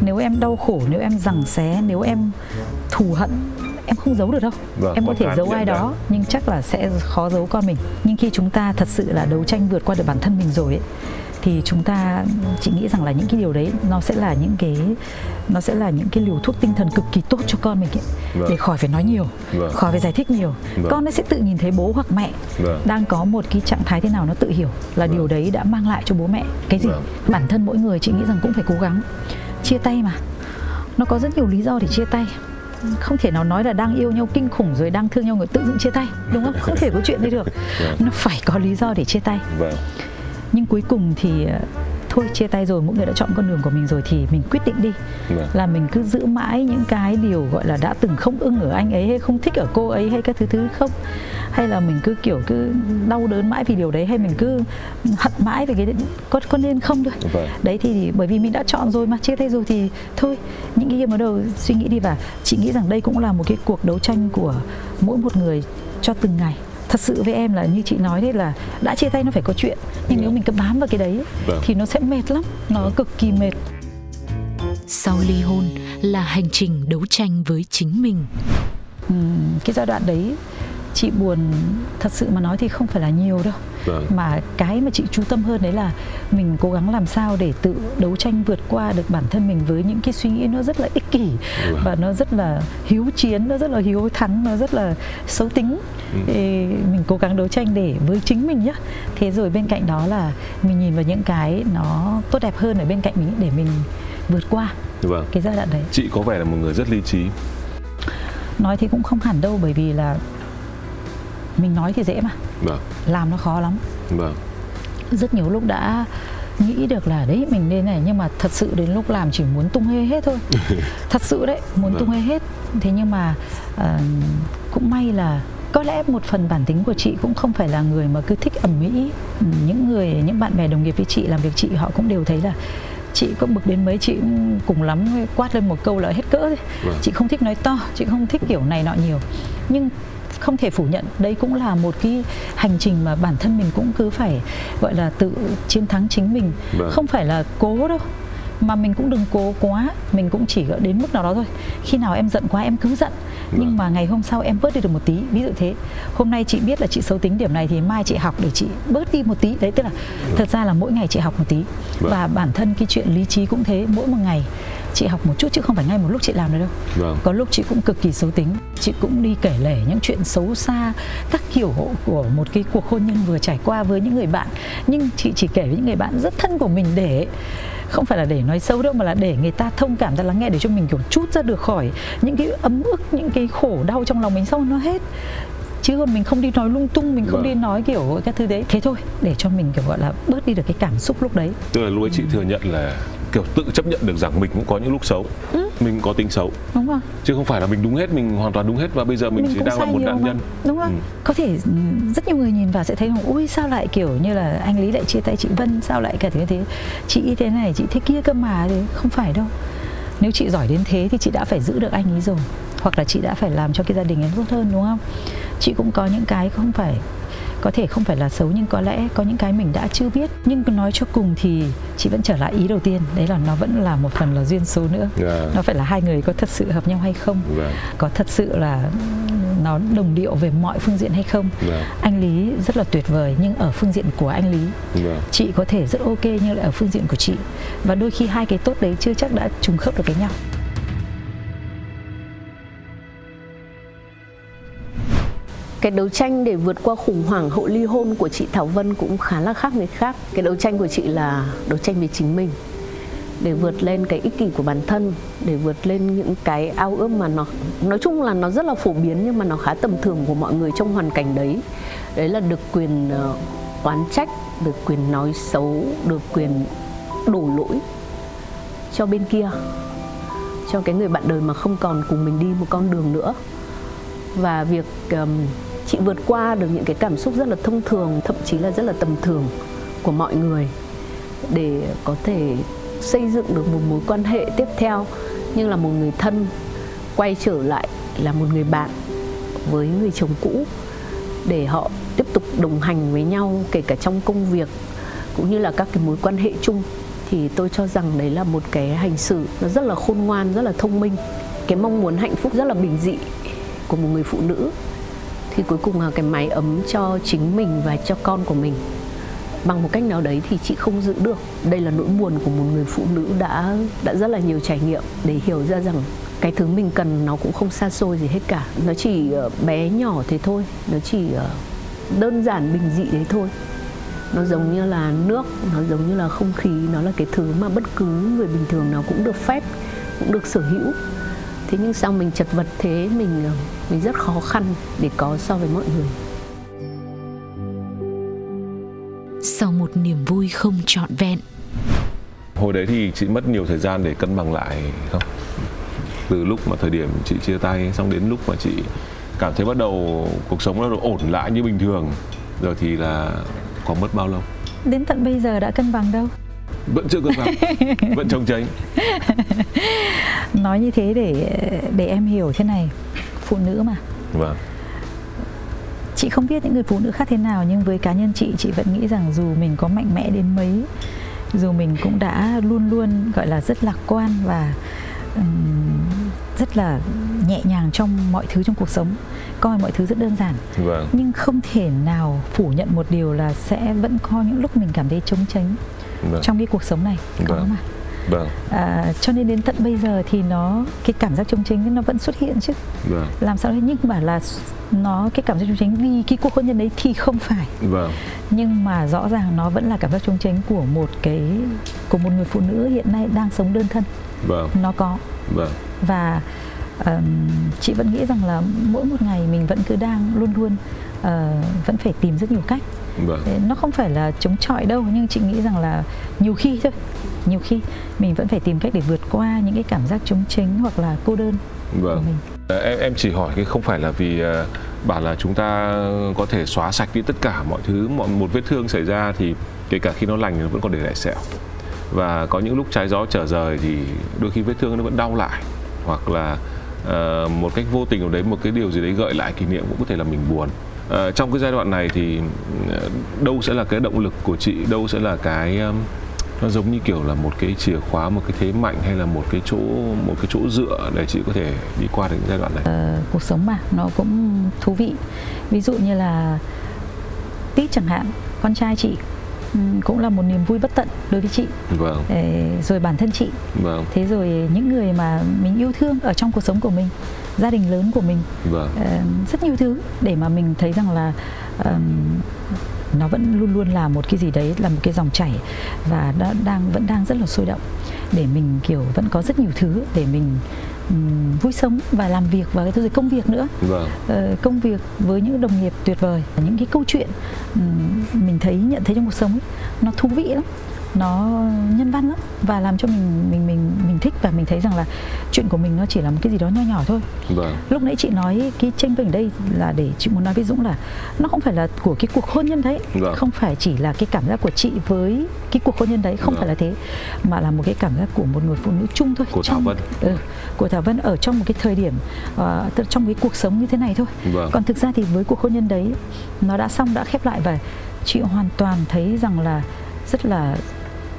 Nếu em đau khổ nếu em rằng xé nếu em thù hận em không giấu được đâu. Vâng, em có thể giấu ai đó nhưng chắc là sẽ khó giấu con mình. Nhưng khi chúng ta thật sự là đấu tranh vượt qua được bản thân mình rồi ấy, thì chúng ta chị nghĩ rằng là những cái điều đấy nó sẽ là những cái nó sẽ là những cái liều thuốc tinh thần cực kỳ tốt cho con mình ấy, vâng. để khỏi phải nói nhiều vâng. khỏi phải giải thích nhiều vâng. con nó sẽ tự nhìn thấy bố hoặc mẹ vâng. đang có một cái trạng thái thế nào nó tự hiểu là vâng. điều đấy đã mang lại cho bố mẹ cái gì vâng. bản thân mỗi người chị nghĩ rằng cũng phải cố gắng chia tay mà nó có rất nhiều lý do để chia tay không thể nào nói là đang yêu nhau kinh khủng rồi đang thương nhau người tự dưng chia tay đúng không không thể có chuyện đấy được nó phải có lý do để chia tay vâng nhưng cuối cùng thì ờ, thôi chia tay rồi mỗi người đã chọn con đường của mình rồi thì mình quyết định đi yeah. là mình cứ giữ mãi những cái điều gọi là đã từng không ưng ở anh ấy hay không thích ở cô ấy hay các thứ thứ không hay là mình cứ kiểu cứ đau đớn mãi vì điều đấy hay mình cứ hận mãi về cái đấy. có có nên không thôi vâng. đấy thì bởi vì mình đã chọn rồi mà chia tay rồi thì thôi những cái bắt đầu suy nghĩ đi và chị nghĩ rằng đây cũng là một cái cuộc đấu tranh của mỗi một người cho từng ngày thật sự với em là như chị nói đấy là đã chia tay nó phải có chuyện. Nhưng nếu mình cứ bám vào cái đấy vâng. thì nó sẽ mệt lắm. Nó cực kỳ mệt. Sau ly hôn là hành trình đấu tranh với chính mình. Uhm, cái giai đoạn đấy chị buồn thật sự mà nói thì không phải là nhiều đâu vâng. mà cái mà chị chú tâm hơn đấy là mình cố gắng làm sao để tự đấu tranh vượt qua được bản thân mình với những cái suy nghĩ nó rất là ích kỷ vâng. và nó rất là hiếu chiến nó rất là hiếu thắng nó rất là xấu tính ừ. thì mình cố gắng đấu tranh để với chính mình nhá thế rồi bên cạnh đó là mình nhìn vào những cái nó tốt đẹp hơn ở bên cạnh mình để mình vượt qua vâng. cái giai đoạn đấy chị có vẻ là một người rất lý trí nói thì cũng không hẳn đâu bởi vì là mình nói thì dễ mà vâng. làm nó khó lắm vâng. rất nhiều lúc đã nghĩ được là đấy mình nên này nhưng mà thật sự đến lúc làm chỉ muốn tung hê hết thôi thật sự đấy muốn vâng. tung hê hết thế nhưng mà uh, cũng may là có lẽ một phần bản tính của chị cũng không phải là người mà cứ thích ẩm mỹ những người những bạn bè đồng nghiệp với chị làm việc chị họ cũng đều thấy là chị có bực đến mấy chị cùng lắm quát lên một câu là hết cỡ thôi vâng. chị không thích nói to chị không thích kiểu này nọ nhiều nhưng không thể phủ nhận. Đây cũng là một cái hành trình mà bản thân mình cũng cứ phải gọi là tự chiến thắng chính mình. Vâng. không phải là cố đâu mà mình cũng đừng cố quá. Mình cũng chỉ đến mức nào đó thôi. Khi nào em giận quá em cứ giận. Vâng. nhưng mà ngày hôm sau em bớt đi được một tí. Ví dụ thế hôm nay chị biết là chị xấu tính điểm này thì mai chị học để chị bớt đi một tí. Đấy tức là vâng. thật ra là mỗi ngày chị học một tí. Vâng. và bản thân cái chuyện lý trí cũng thế. Mỗi một ngày chị học một chút chứ không phải ngay một lúc chị làm được đâu. Vâng. có lúc chị cũng cực kỳ xấu tính chị cũng đi kể lể những chuyện xấu xa các kiểu của một cái cuộc hôn nhân vừa trải qua với những người bạn. Nhưng chị chỉ kể với những người bạn rất thân của mình để không phải là để nói xấu đâu mà là để người ta thông cảm ra lắng nghe để cho mình kiểu chút ra được khỏi những cái ấm ức những cái khổ đau trong lòng mình xong nó hết. Chứ còn mình không đi nói lung tung mình không vâng. đi nói kiểu các thứ đấy. Thế thôi để cho mình kiểu gọi là bớt đi được cái cảm xúc lúc đấy. Tức là lúc ấy chị thừa nhận là kiểu tự chấp nhận được rằng mình cũng có những lúc xấu ừ. mình có tính xấu. Đúng rồi. Chứ không phải là mình đúng hết mình hoàn toàn đúng hết và bây giờ mình, mình chỉ đang là một nạn nhân. Đúng không ừ. có thể rất nhiều người nhìn vào sẽ thấy rằng ui sao lại kiểu như là anh lý lại chia tay chị vân sao lại cả thế thế? Chị thế này chị thế kia cơ mà thì không phải đâu. Nếu chị giỏi đến thế thì chị đã phải giữ được anh ấy rồi hoặc là chị đã phải làm cho cái gia đình ấy tốt hơn đúng không? Chị cũng có những cái không phải có thể không phải là xấu nhưng có lẽ có những cái mình đã chưa biết nhưng nói cho cùng thì chị vẫn trở lại ý đầu tiên đấy là nó vẫn là một phần là duyên số nữa yeah. Dạ. nó phải là hai người có thật sự hợp nhau hay không yeah. Dạ. có thật sự là nó đồng điệu về mọi phương diện hay không yeah. Dạ. anh lý rất là tuyệt vời nhưng ở phương diện của anh lý yeah. chị có thể rất ok nhưng lại ở phương diện của chị và đôi khi hai cái tốt đấy chưa chắc đã trùng khớp được với nhau cái đấu tranh để vượt qua khủng hoảng hậu ly hôn của chị Thảo Vân cũng khá là khác người khác. Cái đấu tranh của chị là đấu tranh về chính mình để vượt lên cái ích kỷ của bản thân để vượt lên những cái ao ước mà nó nói chung là nó rất là phổ biến nhưng mà nó khá tầm thường của mọi người trong hoàn cảnh đấy. Đấy là được quyền ờ, oán trách được quyền nói xấu được quyền đổ lỗi cho bên kia cho cái người bạn đời mà không còn cùng mình đi một con đường nữa. Và việc um, chị vượt qua được những cái cảm xúc rất là thông thường, thậm chí là rất là tầm thường của mọi người để có thể xây dựng được một mối quan hệ tiếp theo. Như là một người thân quay trở lại là một người bạn với người chồng cũ để họ tiếp tục đồng hành với nhau kể cả trong công việc cũng như là các cái mối quan hệ chung, thì tôi cho rằng đấy là một cái hành xử nó rất là khôn ngoan, rất là thông minh. Cái mong muốn hạnh phúc rất là bình dị của một người phụ nữ thì cuối cùng là cái máy ấm cho chính mình và cho con của mình. Bằng một cách nào đấy thì chị không giữ được. Đây là nỗi buồn của một người phụ nữ đã đã rất là nhiều trải nghiệm để hiểu ra rằng cái thứ mình cần nó cũng không xa xôi gì hết cả. Nó chỉ ờ, bé nhỏ thế thôi. Nó chỉ ờ, đơn giản bình dị đấy thôi. Nó giống như là nước, nó giống như là không khí. Nó là cái thứ mà bất cứ người bình thường nào cũng được phép, cũng được sở hữu thế nhưng sao mình chật vật thế? Mình ờ, mình rất khó khăn để có so với mọi người. Sau một niềm vui không trọn vẹn. Hồi đấy thì chị mất nhiều thời gian để cân bằng lại không? Từ lúc mà thời điểm chị chia tay xong đến lúc mà chị cảm thấy bắt đầu cuộc sống nó ổn lại như bình thường rồi thì là có mất bao lâu? Đến tận bây giờ đã cân bằng đâu vẫn chưa cân bằng vẫn trông tránh. Nói như thế để để em hiểu thế này phụ nữ mà. Vâng. Chị không biết những người phụ nữ khác thế nào nhưng với cá nhân chị chị vẫn nghĩ rằng dù mình có mạnh mẽ đến mấy dù mình cũng đã luôn luôn gọi là rất lạc quan và um, rất là nhẹ nhàng trong mọi thứ trong cuộc sống coi mọi thứ rất đơn giản. Vâng. nhưng không thể nào phủ nhận một điều là sẽ vẫn có những lúc mình cảm thấy trống tránh vâng. trong cái cuộc sống này có vâng. mà vâng. à, cho nên đến tận bây giờ thì nó cái cảm giác chống chính nó vẫn xuất hiện chứ vâng. làm sao đấy nhưng mà là nó cái cảm giác chống chính vì cái cuộc hôn nhân đấy thì không phải vâng. nhưng mà rõ ràng nó vẫn là cảm giác chống chính của một cái của một người phụ nữ hiện nay đang sống đơn thân vâng. nó có vâng. và um, chị vẫn nghĩ rằng là mỗi một ngày mình vẫn cứ đang luôn luôn uh, vẫn phải tìm rất nhiều cách vâng. nó không phải là chống chọi đâu nhưng chị nghĩ rằng là nhiều khi thôi nhiều khi mình vẫn phải tìm cách để vượt qua những cái cảm giác chống chính hoặc là cô đơn vâng. của mình ờ, em em chỉ hỏi cái không phải là vì uh, bảo là chúng ta có thể xóa sạch đi tất cả mọi thứ mọi một vết thương xảy ra thì kể cả khi nó lành nó vẫn còn để lại sẹo và có những lúc trái gió trở rời thì đôi khi vết thương nó vẫn đau lại hoặc là uh, một cách vô tình nào đấy một cái điều gì đấy gợi lại kỷ niệm cũng có thể là mình buồn uh, trong cái giai đoạn này thì uh, đâu sẽ là cái động lực của chị đâu sẽ là cái nó giống như kiểu là một cái chìa khóa một cái thế mạnh hay là một cái chỗ một cái chỗ dựa để chị có thể đi qua được giai đoạn này? Ờ, cuộc sống mà nó cũng thú vị. Ví dụ như là tít chẳng hạn con trai chị cũng là một niềm vui bất tận đối với chị. Vâng. rồi bản thân chị. Vâng. thế rồi những người mà mình yêu thương ở trong cuộc sống của mình gia đình lớn của mình vâng. rất nhiều thứ để mà mình thấy rằng là nó vẫn luôn luôn là một cái gì đấy là một cái dòng chảy và đã đang vẫn đang rất là sôi động để mình kiểu vẫn có rất nhiều thứ để mình um, vui sống và làm việc và cái công việc nữa vâng. uh, công việc với những đồng nghiệp tuyệt vời những cái câu chuyện um, mình thấy nhận thấy trong cuộc sống ấy, nó thú vị lắm nó nhân văn lắm và làm cho mình mình mình mình thích và mình thấy rằng là chuyện của mình nó chỉ là một cái gì đó nho nhỏ thôi. Vâng. Lúc nãy chị nói cái tranh vinh đây là để chị muốn nói với Dũng là nó không phải là của cái cuộc hôn nhân đấy, vâng. không phải chỉ là cái cảm giác của chị với cái cuộc hôn nhân đấy, không vâng. phải là thế, mà là một cái cảm giác của một người phụ nữ chung thôi. Của trong, Thảo Vân. Ừ, của Thảo Vân ở trong một cái thời điểm uh, trong cái cuộc sống như thế này thôi. Vâng. Còn thực ra thì với cuộc hôn nhân đấy nó đã xong đã khép lại và chị hoàn toàn thấy rằng là rất là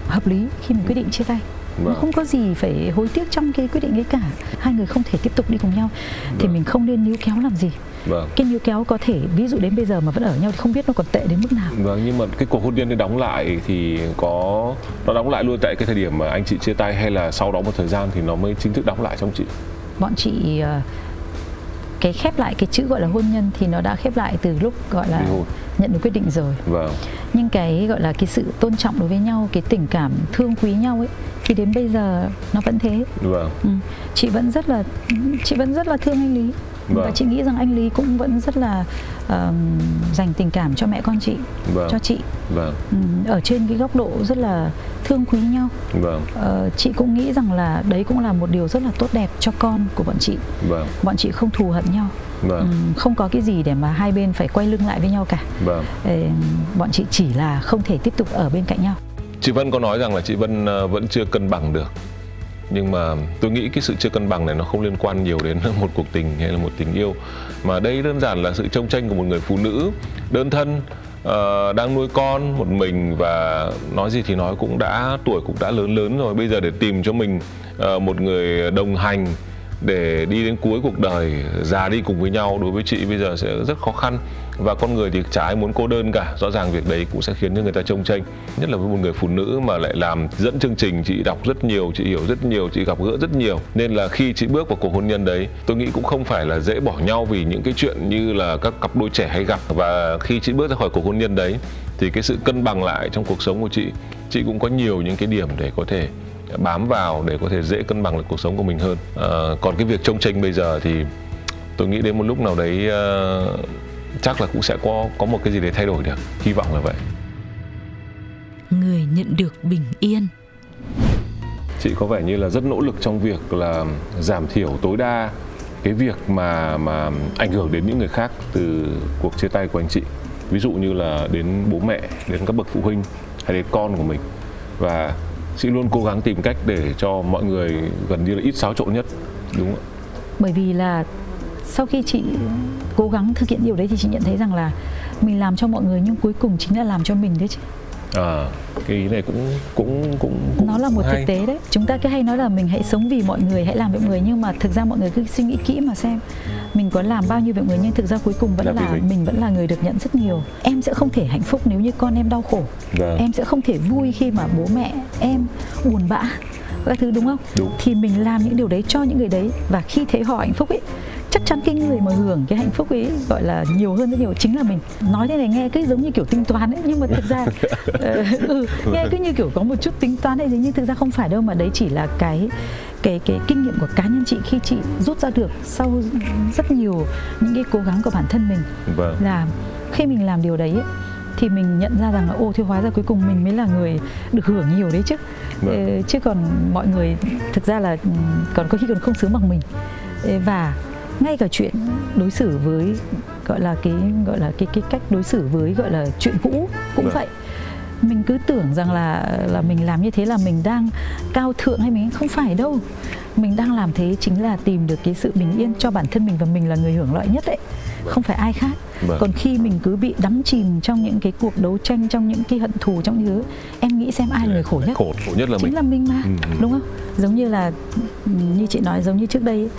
hợp lý khi mình quyết định chia tay vâng. không có gì phải hối tiếc trong cái quyết định ấy cả hai người không thể tiếp tục đi cùng nhau vâng. thì mình không nên níu kéo làm gì Vâng. Cái níu kéo có thể ví dụ đến bây giờ mà vẫn ở nhau thì không biết nó còn tệ đến mức nào. Vâng nhưng mà cái cuộc hôn nhân đóng lại thì có nó đóng lại luôn tại cái thời điểm mà anh chị chia tay hay là sau đó một thời gian thì nó mới chính thức đóng lại trong chị? Bọn chị ờ, cái khép lại cái chữ gọi là hôn nhân thì nó đã khép lại từ lúc gọi là nhận được quyết định rồi vâng. nhưng cái gọi là cái sự tôn trọng đối với nhau cái tình cảm thương quý nhau ấy thì đến bây giờ nó vẫn thế vâng. ừ. chị vẫn rất là chị vẫn rất là thương anh lý vâng. và chị nghĩ rằng anh lý cũng vẫn rất là uh, dành tình cảm cho mẹ con chị vâng. cho chị vâng. ở trên cái góc độ rất là thương quý nhau vâng. uh, chị cũng nghĩ rằng là đấy cũng là một điều rất là tốt đẹp cho con của bọn chị vâng. bọn chị không thù hận nhau vâng. um, không có cái gì để mà hai bên phải quay lưng lại với nhau cả vâng. uh, bọn chị chỉ là không thể tiếp tục ở bên cạnh nhau chị Vân có nói rằng là chị Vân vẫn chưa cân bằng được nhưng mà tôi nghĩ cái sự chưa cân bằng này nó không liên quan nhiều đến một cuộc tình hay là một tình yêu. Mà đây đơn giản là sự trông tranh của một người phụ nữ đơn thân uh, đang nuôi con một mình và nói gì thì nói cũng đã tuổi cũng đã lớn lớn rồi. Bây giờ để tìm cho mình uh, một người đồng hành để đi đến cuối cuộc đời già đi cùng với nhau đối với chị bây giờ sẽ rất khó khăn và con người thì chả ai muốn cô đơn cả. Rõ ràng việc đấy cũng sẽ khiến cho người ta trông tranh nhất là với một người phụ nữ mà lại làm dẫn chương trình chị đọc rất nhiều chị hiểu rất nhiều chị gặp gỡ rất nhiều. Nên là khi chị bước vào cuộc hôn nhân đấy tôi nghĩ cũng không phải là dễ bỏ nhau vì những cái chuyện như là các cặp đôi trẻ hay gặp. Và khi chị bước ra khỏi cuộc hôn nhân đấy thì cái sự cân bằng lại trong cuộc sống của chị chị cũng có nhiều những cái điểm để có thể bám vào để có thể dễ cân bằng được cuộc sống của mình hơn. À, còn cái việc trông tranh bây giờ thì tôi nghĩ đến một lúc nào đấy uh, chắc là cũng sẽ có có một cái gì để thay đổi được hy vọng là vậy. Người nhận được bình yên. Chị có vẻ như là rất nỗ lực trong việc là giảm thiểu tối đa cái việc mà mà ảnh hưởng đến những người khác từ cuộc chia tay của anh chị. Ví dụ như là đến bố mẹ đến các bậc phụ huynh hay đến con của mình. Và chị luôn cố gắng tìm cách để cho mọi người gần như là ít xáo trộn nhất đúng không bởi vì là sau khi chị cố gắng thực hiện điều đấy thì chị nhận thấy rằng là mình làm cho mọi người nhưng cuối cùng chính là làm cho mình đấy chứ à cái ý này cũng cũng cũng, cũng nó là một hay. thực tế đấy chúng ta cứ hay nói là mình hãy sống vì mọi người hãy làm vì mọi người nhưng mà thực ra mọi người cứ suy nghĩ kỹ mà xem mình có làm bao nhiêu việc người nhưng thực ra cuối cùng vẫn là, là mình. mình vẫn là người được nhận rất nhiều em sẽ không thể hạnh phúc nếu như con em đau khổ vâng. em sẽ không thể vui khi mà bố mẹ em buồn bã các thứ đúng không đúng. thì mình làm những điều đấy cho những người đấy và khi thấy họ hạnh phúc ấy chắc chắn cái người mà hưởng cái hạnh phúc ấy gọi là nhiều hơn rất nhiều chính là mình nói thế này nghe cứ giống như kiểu tính toán ấy nhưng mà thực ra uh, ừ, nghe cứ như kiểu có một chút tính toán hay gì nhưng thực ra không phải đâu mà đấy chỉ là cái cái cái kinh nghiệm của cá nhân chị khi chị rút ra được sau rất nhiều những cái cố gắng của bản thân mình vâng. là khi mình làm điều đấy ấy, thì mình nhận ra rằng là ô thì hóa ra cuối cùng mình mới là người được hưởng nhiều đấy chứ vâng. chứ còn mọi người thực ra là còn có khi còn không sướng bằng mình và ngay cả chuyện đối xử với gọi là cái gọi là cái cái cách đối xử với gọi là chuyện cũ cũng vâng. vậy mình cứ tưởng rằng là là mình làm như thế là mình đang cao thượng hay mình không phải đâu mình đang làm thế chính là tìm được cái sự bình yên cho bản thân mình và mình là người hưởng lợi nhất đấy không phải ai khác vâng. còn khi mình cứ bị đắm chìm trong những cái cuộc đấu tranh trong những cái hận thù trong những thứ em nghĩ xem ai là người khổ nhất khổ, khổ nhất là chính mình là mình mà ừ, ừ. đúng không giống như là như chị nói giống như trước đây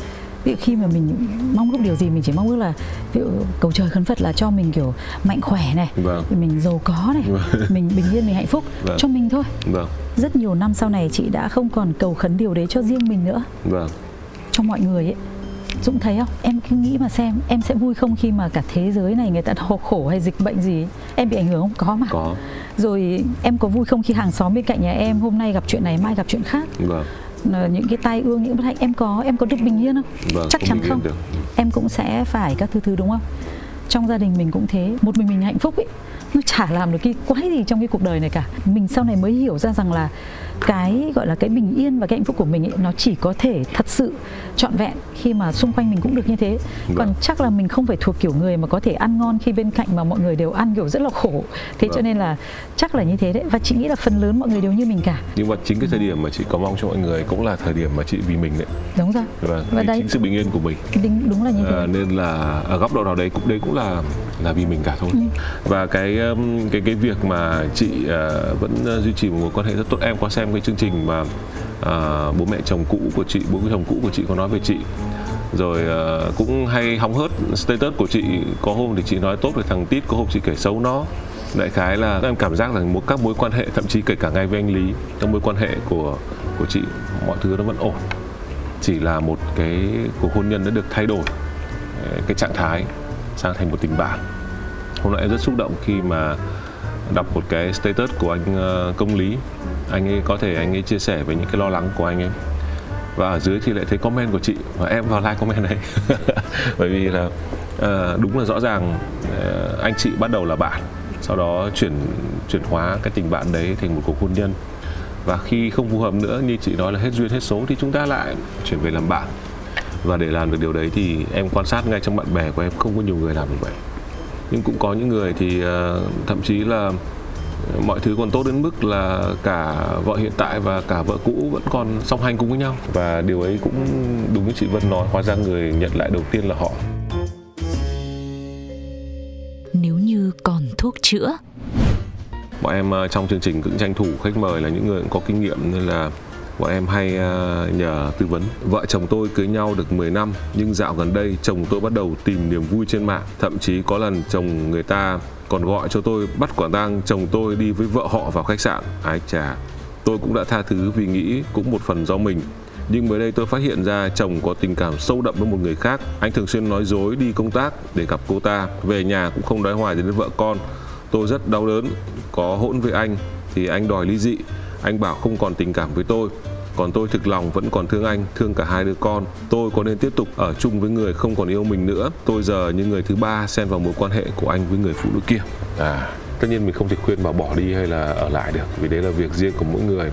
ví dụ khi mà mình mong ước điều gì mình chỉ mong ước là ví dụ cầu trời khấn phật là cho mình kiểu mạnh khỏe này vâng. mình giàu có này vâng. mình bình yên mình hạnh phúc vâng. cho mình thôi vâng. rất nhiều năm sau này chị đã không còn cầu khấn điều đấy cho riêng mình nữa vâng. cho mọi người ấy Dũng thấy không? Em cứ nghĩ mà xem Em sẽ vui không khi mà cả thế giới này người ta khổ khổ hay dịch bệnh gì Em bị ảnh hưởng không? Có mà Có Rồi em có vui không khi hàng xóm bên cạnh nhà em Hôm nay gặp chuyện này mai gặp chuyện khác Vâng những cái tai ương những bất hạnh em có em có được bình yên không? Vâng, chắc chắn không. được. em cũng sẽ phải các thứ thứ đúng không? Trong gia đình mình cũng thế. Một mình mình hạnh phúc ấy nó chả làm được cái quái gì trong cái cuộc đời này cả. Mình sau này mới hiểu ra rằng là cái gọi là cái bình yên và cái hạnh phúc của mình ấy, nó chỉ có thể thật sự trọn vẹn khi mà xung quanh mình cũng được như thế. Vâng. còn chắc là mình không phải thuộc kiểu người mà có thể ăn ngon khi bên cạnh mà mọi người đều ăn kiểu rất là khổ. Thế vâng. cho nên là chắc là như thế đấy. Và chị nghĩ là phần lớn mọi người đều như mình cả. Nhưng mà chính cái thời điểm mà chị có mong cho mọi người cũng là thời điểm mà chị vì mình đấy. Đúng rồi. Vâng, và đấy chính sự bình yên của mình. Đúng, đúng là như thế. À, nên là ở góc độ nào đấy cũng đấy cũng là là vì mình cả thôi. Ừ. và cái Um, cái cái việc mà chị uh, vẫn uh, duy trì một mối quan hệ rất tốt. Em có xem cái chương trình mà uh, bố mẹ chồng cũ của chị bố chồng cũ của chị có nói về chị. Rồi uh, cũng hay hóng hớt status của chị. Có hôm thì chị nói tốt về thằng tít có hôm chị kể xấu nó. Đại khái là em cảm giác rằng các mối quan hệ thậm chí kể cả ngay với anh lý các mối quan hệ của của chị mọi thứ nó vẫn ổn. Chỉ là một cái cuộc hôn nhân đã được thay đổi cái trạng thái sang thành một tình bạn hôm nay em rất xúc động khi mà đọc một cái status của anh ờ, công lý. Anh ấy, có thể anh ấy chia sẻ về những cái lo lắng của anh ấy. Và ở dưới thì lại thấy comment của chị, và em vào like comment này bởi vì là ờ, đúng là rõ ràng ờ, anh chị bắt đầu là bạn, sau đó chuyển chuyển hóa cái tình bạn đấy thành một cuộc hôn nhân. Và khi không phù hợp nữa, như chị nói là hết duyên, hết số, thì chúng ta lại chuyển về làm bạn. Và để làm được điều đấy thì em quan sát ngay trong bạn bè của em, không có nhiều người làm được vậy nhưng cũng có những người thì uh, thậm chí là mọi thứ còn tốt đến mức là cả vợ hiện tại và cả vợ cũ vẫn còn song hành cùng với nhau. Và điều ấy cũng đúng như chị Vân nói hóa ra người nhận lại đầu tiên là họ. Nếu như còn thuốc chữa. Bọn em ờ, trong chương trình cũng tranh thủ khách mời là những người có kinh nghiệm nên là bọn em hay ờ, nhờ tư vấn. Vợ chồng tôi cưới nhau được 10 năm nhưng dạo gần đây chồng tôi bắt đầu tìm niềm vui trên mạng. Thậm chí có lần chồng người ta còn gọi cho tôi bắt quả tang chồng tôi đi với vợ họ vào khách sạn. Ái chà, tôi cũng đã tha thứ vì nghĩ cũng một phần do mình. Nhưng mới đây tôi phát hiện ra chồng có tình cảm sâu đậm với một người khác. Anh thường xuyên nói dối đi công tác để gặp cô ta. Về nhà cũng không nói hoài đến vợ con. Tôi rất đau đớn. Có hỗn với anh thì anh đòi ly dị anh bảo không còn tình cảm với tôi. Còn tôi thực lòng vẫn còn thương anh thương cả hai đứa con. Tôi có nên tiếp tục ở chung với người không còn yêu mình nữa? Tôi giờ như người thứ ba xen vào mối quan hệ của anh với người phụ nữ kia. À tất nhiên mình không thể khuyên bà bỏ đi hay là ở lại được vì đấy là việc riêng của mỗi người.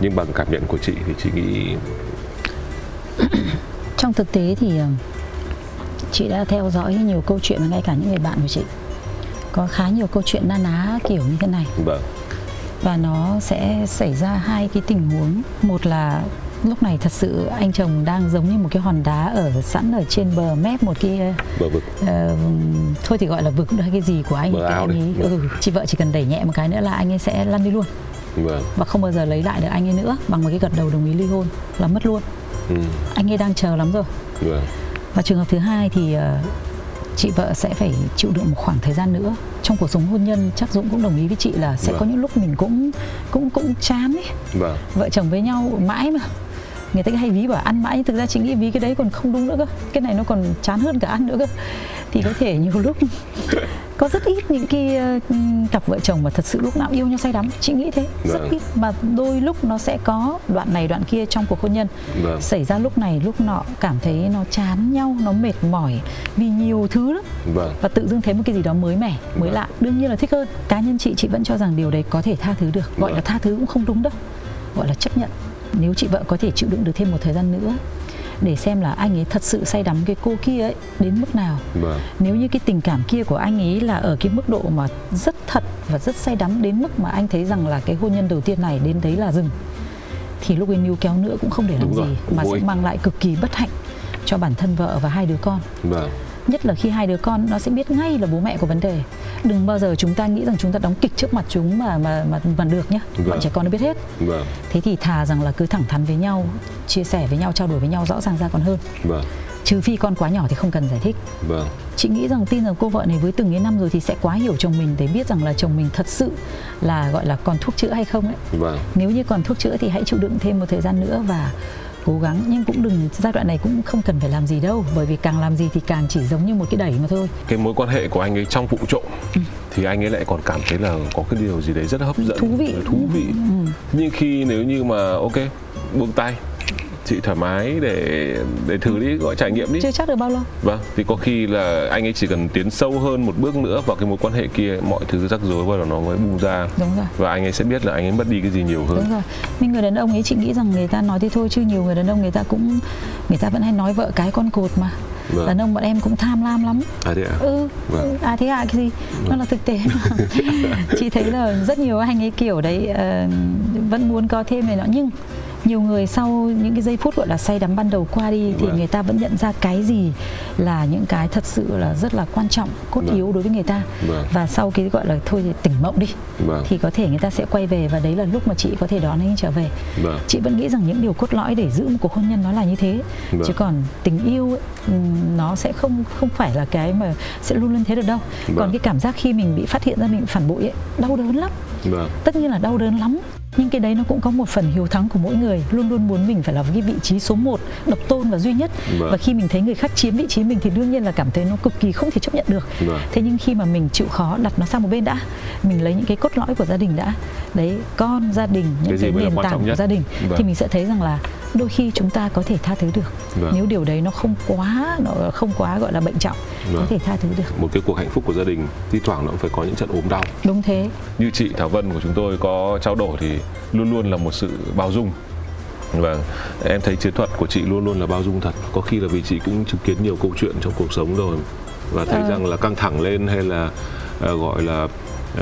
Nhưng bằng cảm nhận của chị thì chị nghĩ trong thực tế thì ờ, chị đã theo dõi nhiều câu chuyện và ngay cả những người bạn của chị. Có khá nhiều câu chuyện na ná kiểu như thế này. Vâng và nó sẽ xảy ra hai cái tình huống. Một là lúc này thật sự anh chồng đang giống như một cái hòn đá ở sẵn ở trên bờ mép một cái bờ vực. uh, thôi thì gọi là vực hay cái gì của anh bờ cái anh ấy. Ừ, chị vợ chỉ cần đẩy nhẹ một cái nữa là anh ấy sẽ lăn đi luôn. Vâng. và không bao giờ lấy lại được anh ấy nữa bằng một cái gật đầu đồng ý ly hôn là mất luôn. Ừ. anh ấy đang chờ lắm rồi. Vâng. và trường hợp thứ hai thì uh, chị vợ sẽ phải chịu đựng một khoảng thời gian nữa. Trong cuộc sống hôn nhân chắc dũng cũng đồng ý với chị là sẽ vâng. có những lúc mình cũng cũng cũng chán ấy. Vâng. vợ chồng với nhau mãi mà. Người ta hay ví bảo ăn mãi thực ra chị nghĩ ví cái đấy còn không đúng nữa cơ. Cái này nó còn chán hơn cả ăn nữa cơ. Thì có thể nhiều lúc có rất ít những cái uh, cặp vợ chồng mà thật sự lúc nào yêu nhau say đắm. Chị nghĩ thế rất vâng. ít mà đôi lúc nó sẽ có đoạn này đoạn kia trong cuộc hôn nhân. Vâng. xảy ra lúc này lúc nọ cảm thấy nó chán nhau nó mệt mỏi vì nhiều thứ lắm. Vâng. và tự dưng thấy một cái gì đó mới mẻ mới lạ đương nhiên là thích hơn. Cá nhân chị chị vẫn cho rằng điều đấy có thể tha thứ được. Gọi là tha thứ cũng không đúng đâu. Gọi là chấp nhận. Nếu chị vợ có thể chịu đựng được thêm một thời gian nữa để xem là anh ấy thật sự say đắm cái cô kia ấy đến mức nào. Vâng. nếu như cái tình cảm kia của anh ấy là ở cái mức độ mà rất thật và rất say đắm đến mức mà anh thấy rằng là cái hôn nhân đầu tiên này đến đấy là dừng thì lúc ấy níu kéo nữa cũng không để làm Đúng gì rồi, mà sẽ mang lại cực kỳ bất hạnh cho bản thân vợ và hai đứa con. Vâng nhất là khi hai đứa con nó sẽ biết ngay là bố mẹ có vấn đề. Đừng bao giờ chúng ta nghĩ rằng chúng ta đóng kịch trước mặt chúng mà mà mà mà được nhá. Vâng. bọn trẻ con nó biết hết. Vâng. thế thì thà rằng là cứ thẳng thắn với nhau chia sẻ với nhau trao đổi với nhau rõ ràng ra còn hơn. Vâng. trừ phi con quá nhỏ thì không cần giải thích. Vâng. Chị nghĩ rằng tin rằng cô vợ này với từng ấy năm rồi thì sẽ quá hiểu chồng mình để biết rằng là chồng mình thật sự là gọi là còn thuốc chữa hay không ấy. Vâng. Nếu như còn thuốc chữa thì hãy chịu đựng thêm một thời gian nữa và cố gắng nhưng cũng đừng giai đoạn này cũng không cần phải làm gì đâu bởi vì càng làm gì thì càng chỉ giống như một cái đẩy mà thôi cái mối quan hệ của anh ấy trong vụ trộm ừ. thì anh ấy lại còn cảm thấy là có cái điều gì đấy rất hấp dẫn thú vị thú vị ừ. nhưng khi nếu như mà ok buông tay chị thoải mái để để thử đi gọi trải nghiệm đi. Chưa chắc được bao lâu. Vâng thì có khi là anh ấy chỉ cần tiến sâu hơn một bước nữa vào cái mối quan hệ kia mọi thứ rắc rối đầu nó mới bung ra. Đúng rồi. Và anh ấy sẽ biết là anh ấy mất đi cái gì nhiều hơn. Đúng rồi. Nhưng người đàn ông ấy chị nghĩ rằng người ta nói thế thôi chứ nhiều người đàn ông người ta cũng người ta vẫn hay nói vợ cái con cột mà. Vâng. đàn ông bọn em cũng tham lam lắm. À thế à? Ừ. Vâng. à thế à cái gì? Vâng. nó là thực tế mà. Chị thấy là rất nhiều anh ấy kiểu đấy uh, vẫn muốn có thêm này nọ. Nhưng nhiều người sau những cái giây phút gọi là say đắm ban đầu qua đi thì người ta vẫn nhận ra cái gì là những cái thật sự là rất là quan trọng cốt vâng. yếu đối với người ta. Vâng. và sau cái gọi là thôi thì tỉnh mộng đi vâng. thì có thể người ta sẽ quay về và đấy là lúc mà chị có thể đón anh trở về. Chị vẫn nghĩ rằng những điều cốt lõi để giữ một cuộc hôn nhân nó là như thế. Chứ còn tình yêu ấy, nó sẽ không không phải là cái mà sẽ luôn luôn thế được đâu. Còn cái cảm giác khi mình bị phát hiện ra mình phản bội ấy đau đớn lắm. Tất nhiên là đau đớn lắm nhưng cái đấy nó cũng có một phần hiếu thắng của mỗi người luôn luôn muốn mình phải là cái vị trí số 1 độc tôn và duy nhất vâng. và khi mình thấy người khác chiếm vị trí mình thì đương nhiên là cảm thấy nó cực kỳ không thể chấp nhận được vâng. thế nhưng khi mà mình chịu khó đặt nó sang một bên đã mình lấy những cái cốt lõi của gia đình đã đấy con gia đình những cái, cái nền tảng của gia đình vâng. thì mình sẽ thấy rằng là đôi khi chúng ta có thể tha thứ được vâng. nếu điều đấy nó không quá nó không quá gọi là bệnh trọng vâng. có thể tha thứ được một cái cuộc hạnh phúc của gia đình thi thoảng nó cũng phải có những trận ốm đau đúng thế như chị Thảo Vân của chúng tôi có trao đổi thì luôn luôn là một sự bao dung Vâng, em thấy chiến thuật của chị luôn luôn là bao dung thật. Có khi là vì chị cũng chứng kiến nhiều câu chuyện trong cuộc sống rồi và thấy à. rằng là căng thẳng lên hay là uh, gọi là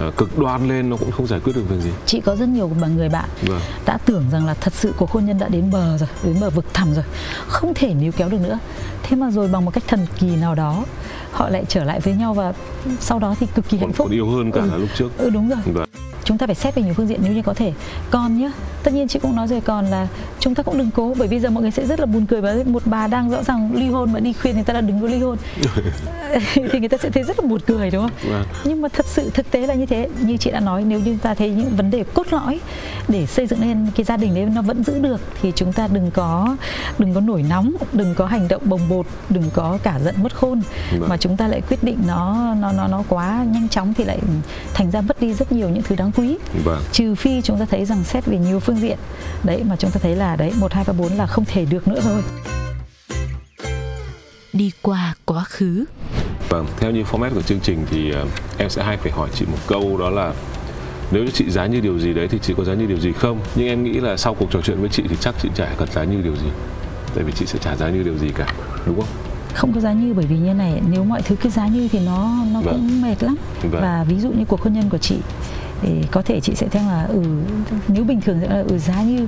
uh, cực đoan lên nó cũng không giải quyết được việc gì. Chị có rất nhiều bằng người bạn vâng. đã tưởng rằng là thật sự cuộc hôn nhân đã đến bờ rồi, đến bờ vực thẳm rồi, không thể níu kéo được nữa. Thế mà rồi bằng một cách thần kỳ nào đó họ lại trở lại với nhau và sau đó thì cực kỳ hạnh phúc. Còn yêu hơn cả ừ. lúc trước. Ừ đúng rồi. Vâng chúng ta phải xét về nhiều phương diện nếu như có thể còn nhá tất nhiên chị cũng nói rồi còn là chúng ta cũng đừng cố bởi vì giờ mọi người sẽ rất là buồn cười và một bà đang rõ ràng ly hôn mà đi khuyên người ta là đừng có ly hôn thì người ta sẽ thấy rất là buồn cười đúng không vâng. nhưng mà thật sự thực tế là như thế như chị đã nói nếu như ta thấy những vấn đề cốt lõi để xây dựng lên cái gia đình đấy nó vẫn giữ được thì chúng ta đừng có đừng có nổi nóng đừng có hành động bồng bột đừng có cả giận mất khôn vâng. mà chúng ta lại quyết định nó nó nó nó quá nhanh chóng thì lại thành ra mất đi rất nhiều những thứ đáng quý. Vâng. trừ phi chúng ta thấy rằng xét về nhiều phương diện. Đấy mà chúng ta thấy là đấy một hai ba bốn là không thể được nữa rồi. Đi qua quá khứ. Vâng theo như format của chương trình thì uh, em sẽ hay phải hỏi chị một câu đó là nếu chị giá như điều gì đấy thì chị có giá như điều gì không? Nhưng em nghĩ là sau cuộc trò chuyện với chị thì chắc chị chả cần giá như điều gì. Tại vì chị sẽ trả giá như điều gì cả đúng không? Không có giá như bởi vì như này nếu mọi thứ cứ giá như thì nó nó vâng. cũng mệt lắm. Vâng. và ví dụ như cuộc hôn nhân của chị thì có thể chị sẽ thấy là ừ nếu bình thường là ừ giá như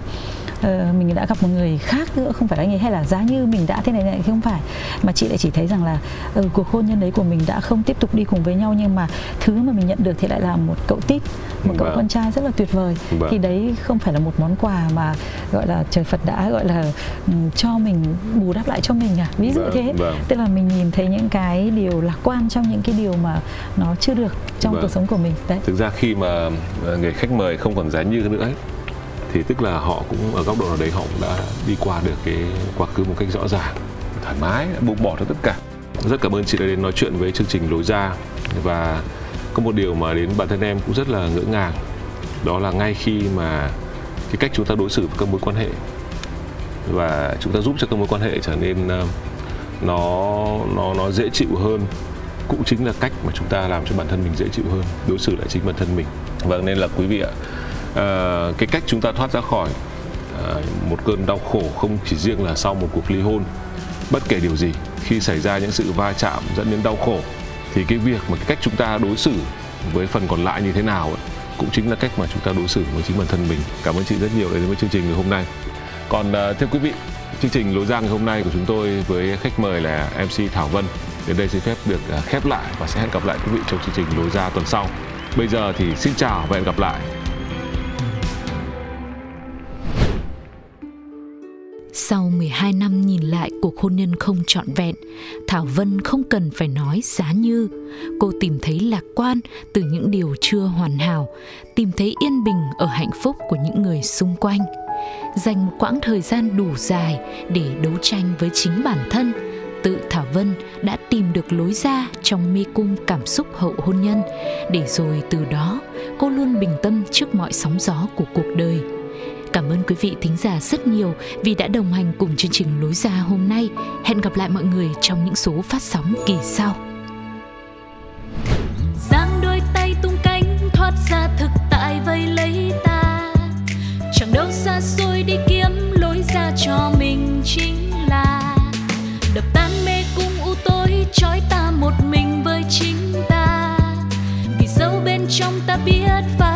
uh, mình đã gặp một người khác nữa không phải là anh ấy hay là giá như mình đã thế này này không phải mà chị lại chỉ thấy rằng là ừ, cuộc hôn nhân đấy của mình đã không tiếp tục đi cùng với nhau nhưng mà thứ mà mình nhận được thì lại là một cậu tít một cậu vâng. con trai rất là tuyệt vời vâng. thì đấy không phải là một món quà mà gọi là trời Phật đã gọi là um, cho mình bù đắp lại cho mình à ví dụ vâng. thế vâng. tức là mình nhìn thấy những cái điều lạc quan trong những cái điều mà nó chưa được trong vâng. cuộc sống của mình đấy thực ra khi mà ờ, người khách mời không còn giá như nữa ấy, thì tức là họ cũng ở góc độ nào đấy họ cũng đã đi qua được cái quá khứ một cách rõ ràng, thoải mái, buông bỏ được tất cả. Rất cảm ơn chị đã đến nói chuyện với chương trình lối ra. Và có một điều mà đến bản thân em cũng rất là ngỡ ngàng, đó là ngay khi mà cái cách chúng ta đối xử với các mối quan hệ và chúng ta giúp cho các mối quan hệ trở nên ờ, nó nó nó dễ chịu hơn cũng chính là cách mà chúng ta làm cho bản thân mình dễ chịu hơn, đối xử lại chính bản thân mình. Vâng nên là quý vị ạ Ờ, cái cách chúng ta thoát ra khỏi uh, một cơn đau khổ không chỉ riêng là sau một cuộc ly hôn bất kể điều gì khi xảy ra những sự va chạm dẫn đến đau khổ thì cái việc mà cái cách chúng ta đối xử với phần còn lại như thế nào ấy, cũng chính là cách mà chúng ta đối xử với chính bản thân mình. Cảm ơn chị rất nhiều đến với chương trình ngày hôm nay. Còn uh, thưa quý vị chương trình lối ra ngày hôm nay của chúng tôi với khách mời là mc thảo vân. Đến đây xin phép được khép lại và sẽ hẹn gặp lại quý vị trong chương trình lối ra tuần sau. Bây giờ thì xin chào và hẹn gặp lại. Sau 12 năm nhìn lại cuộc hôn nhân không trọn vẹn, Thảo Vân không cần phải nói giá như. Cô tìm thấy lạc quan từ những điều chưa hoàn hảo, tìm thấy yên bình ở hạnh phúc của những người xung quanh. Dành một quãng thời gian đủ dài để đấu tranh với chính bản thân, tự Thảo Vân đã tìm được lối ra trong mê cung cảm xúc hậu hôn nhân, để rồi từ đó cô luôn bình tâm trước mọi sóng gió của cuộc đời. Cảm ơn quý vị thính giả rất nhiều vì đã đồng hành cùng chương trình Lối ra hôm nay. Hẹn gặp lại mọi người trong những số phát sóng kỳ sau. Giang đôi tay tung cánh, thoát ra thực tại vây lấy ta. Chẳng đâu xa xôi đi kiếm lối ra cho mình chính là đập tan mê cung u tối, trói ta một mình với chính ta. Vì sâu bên trong ta biết phải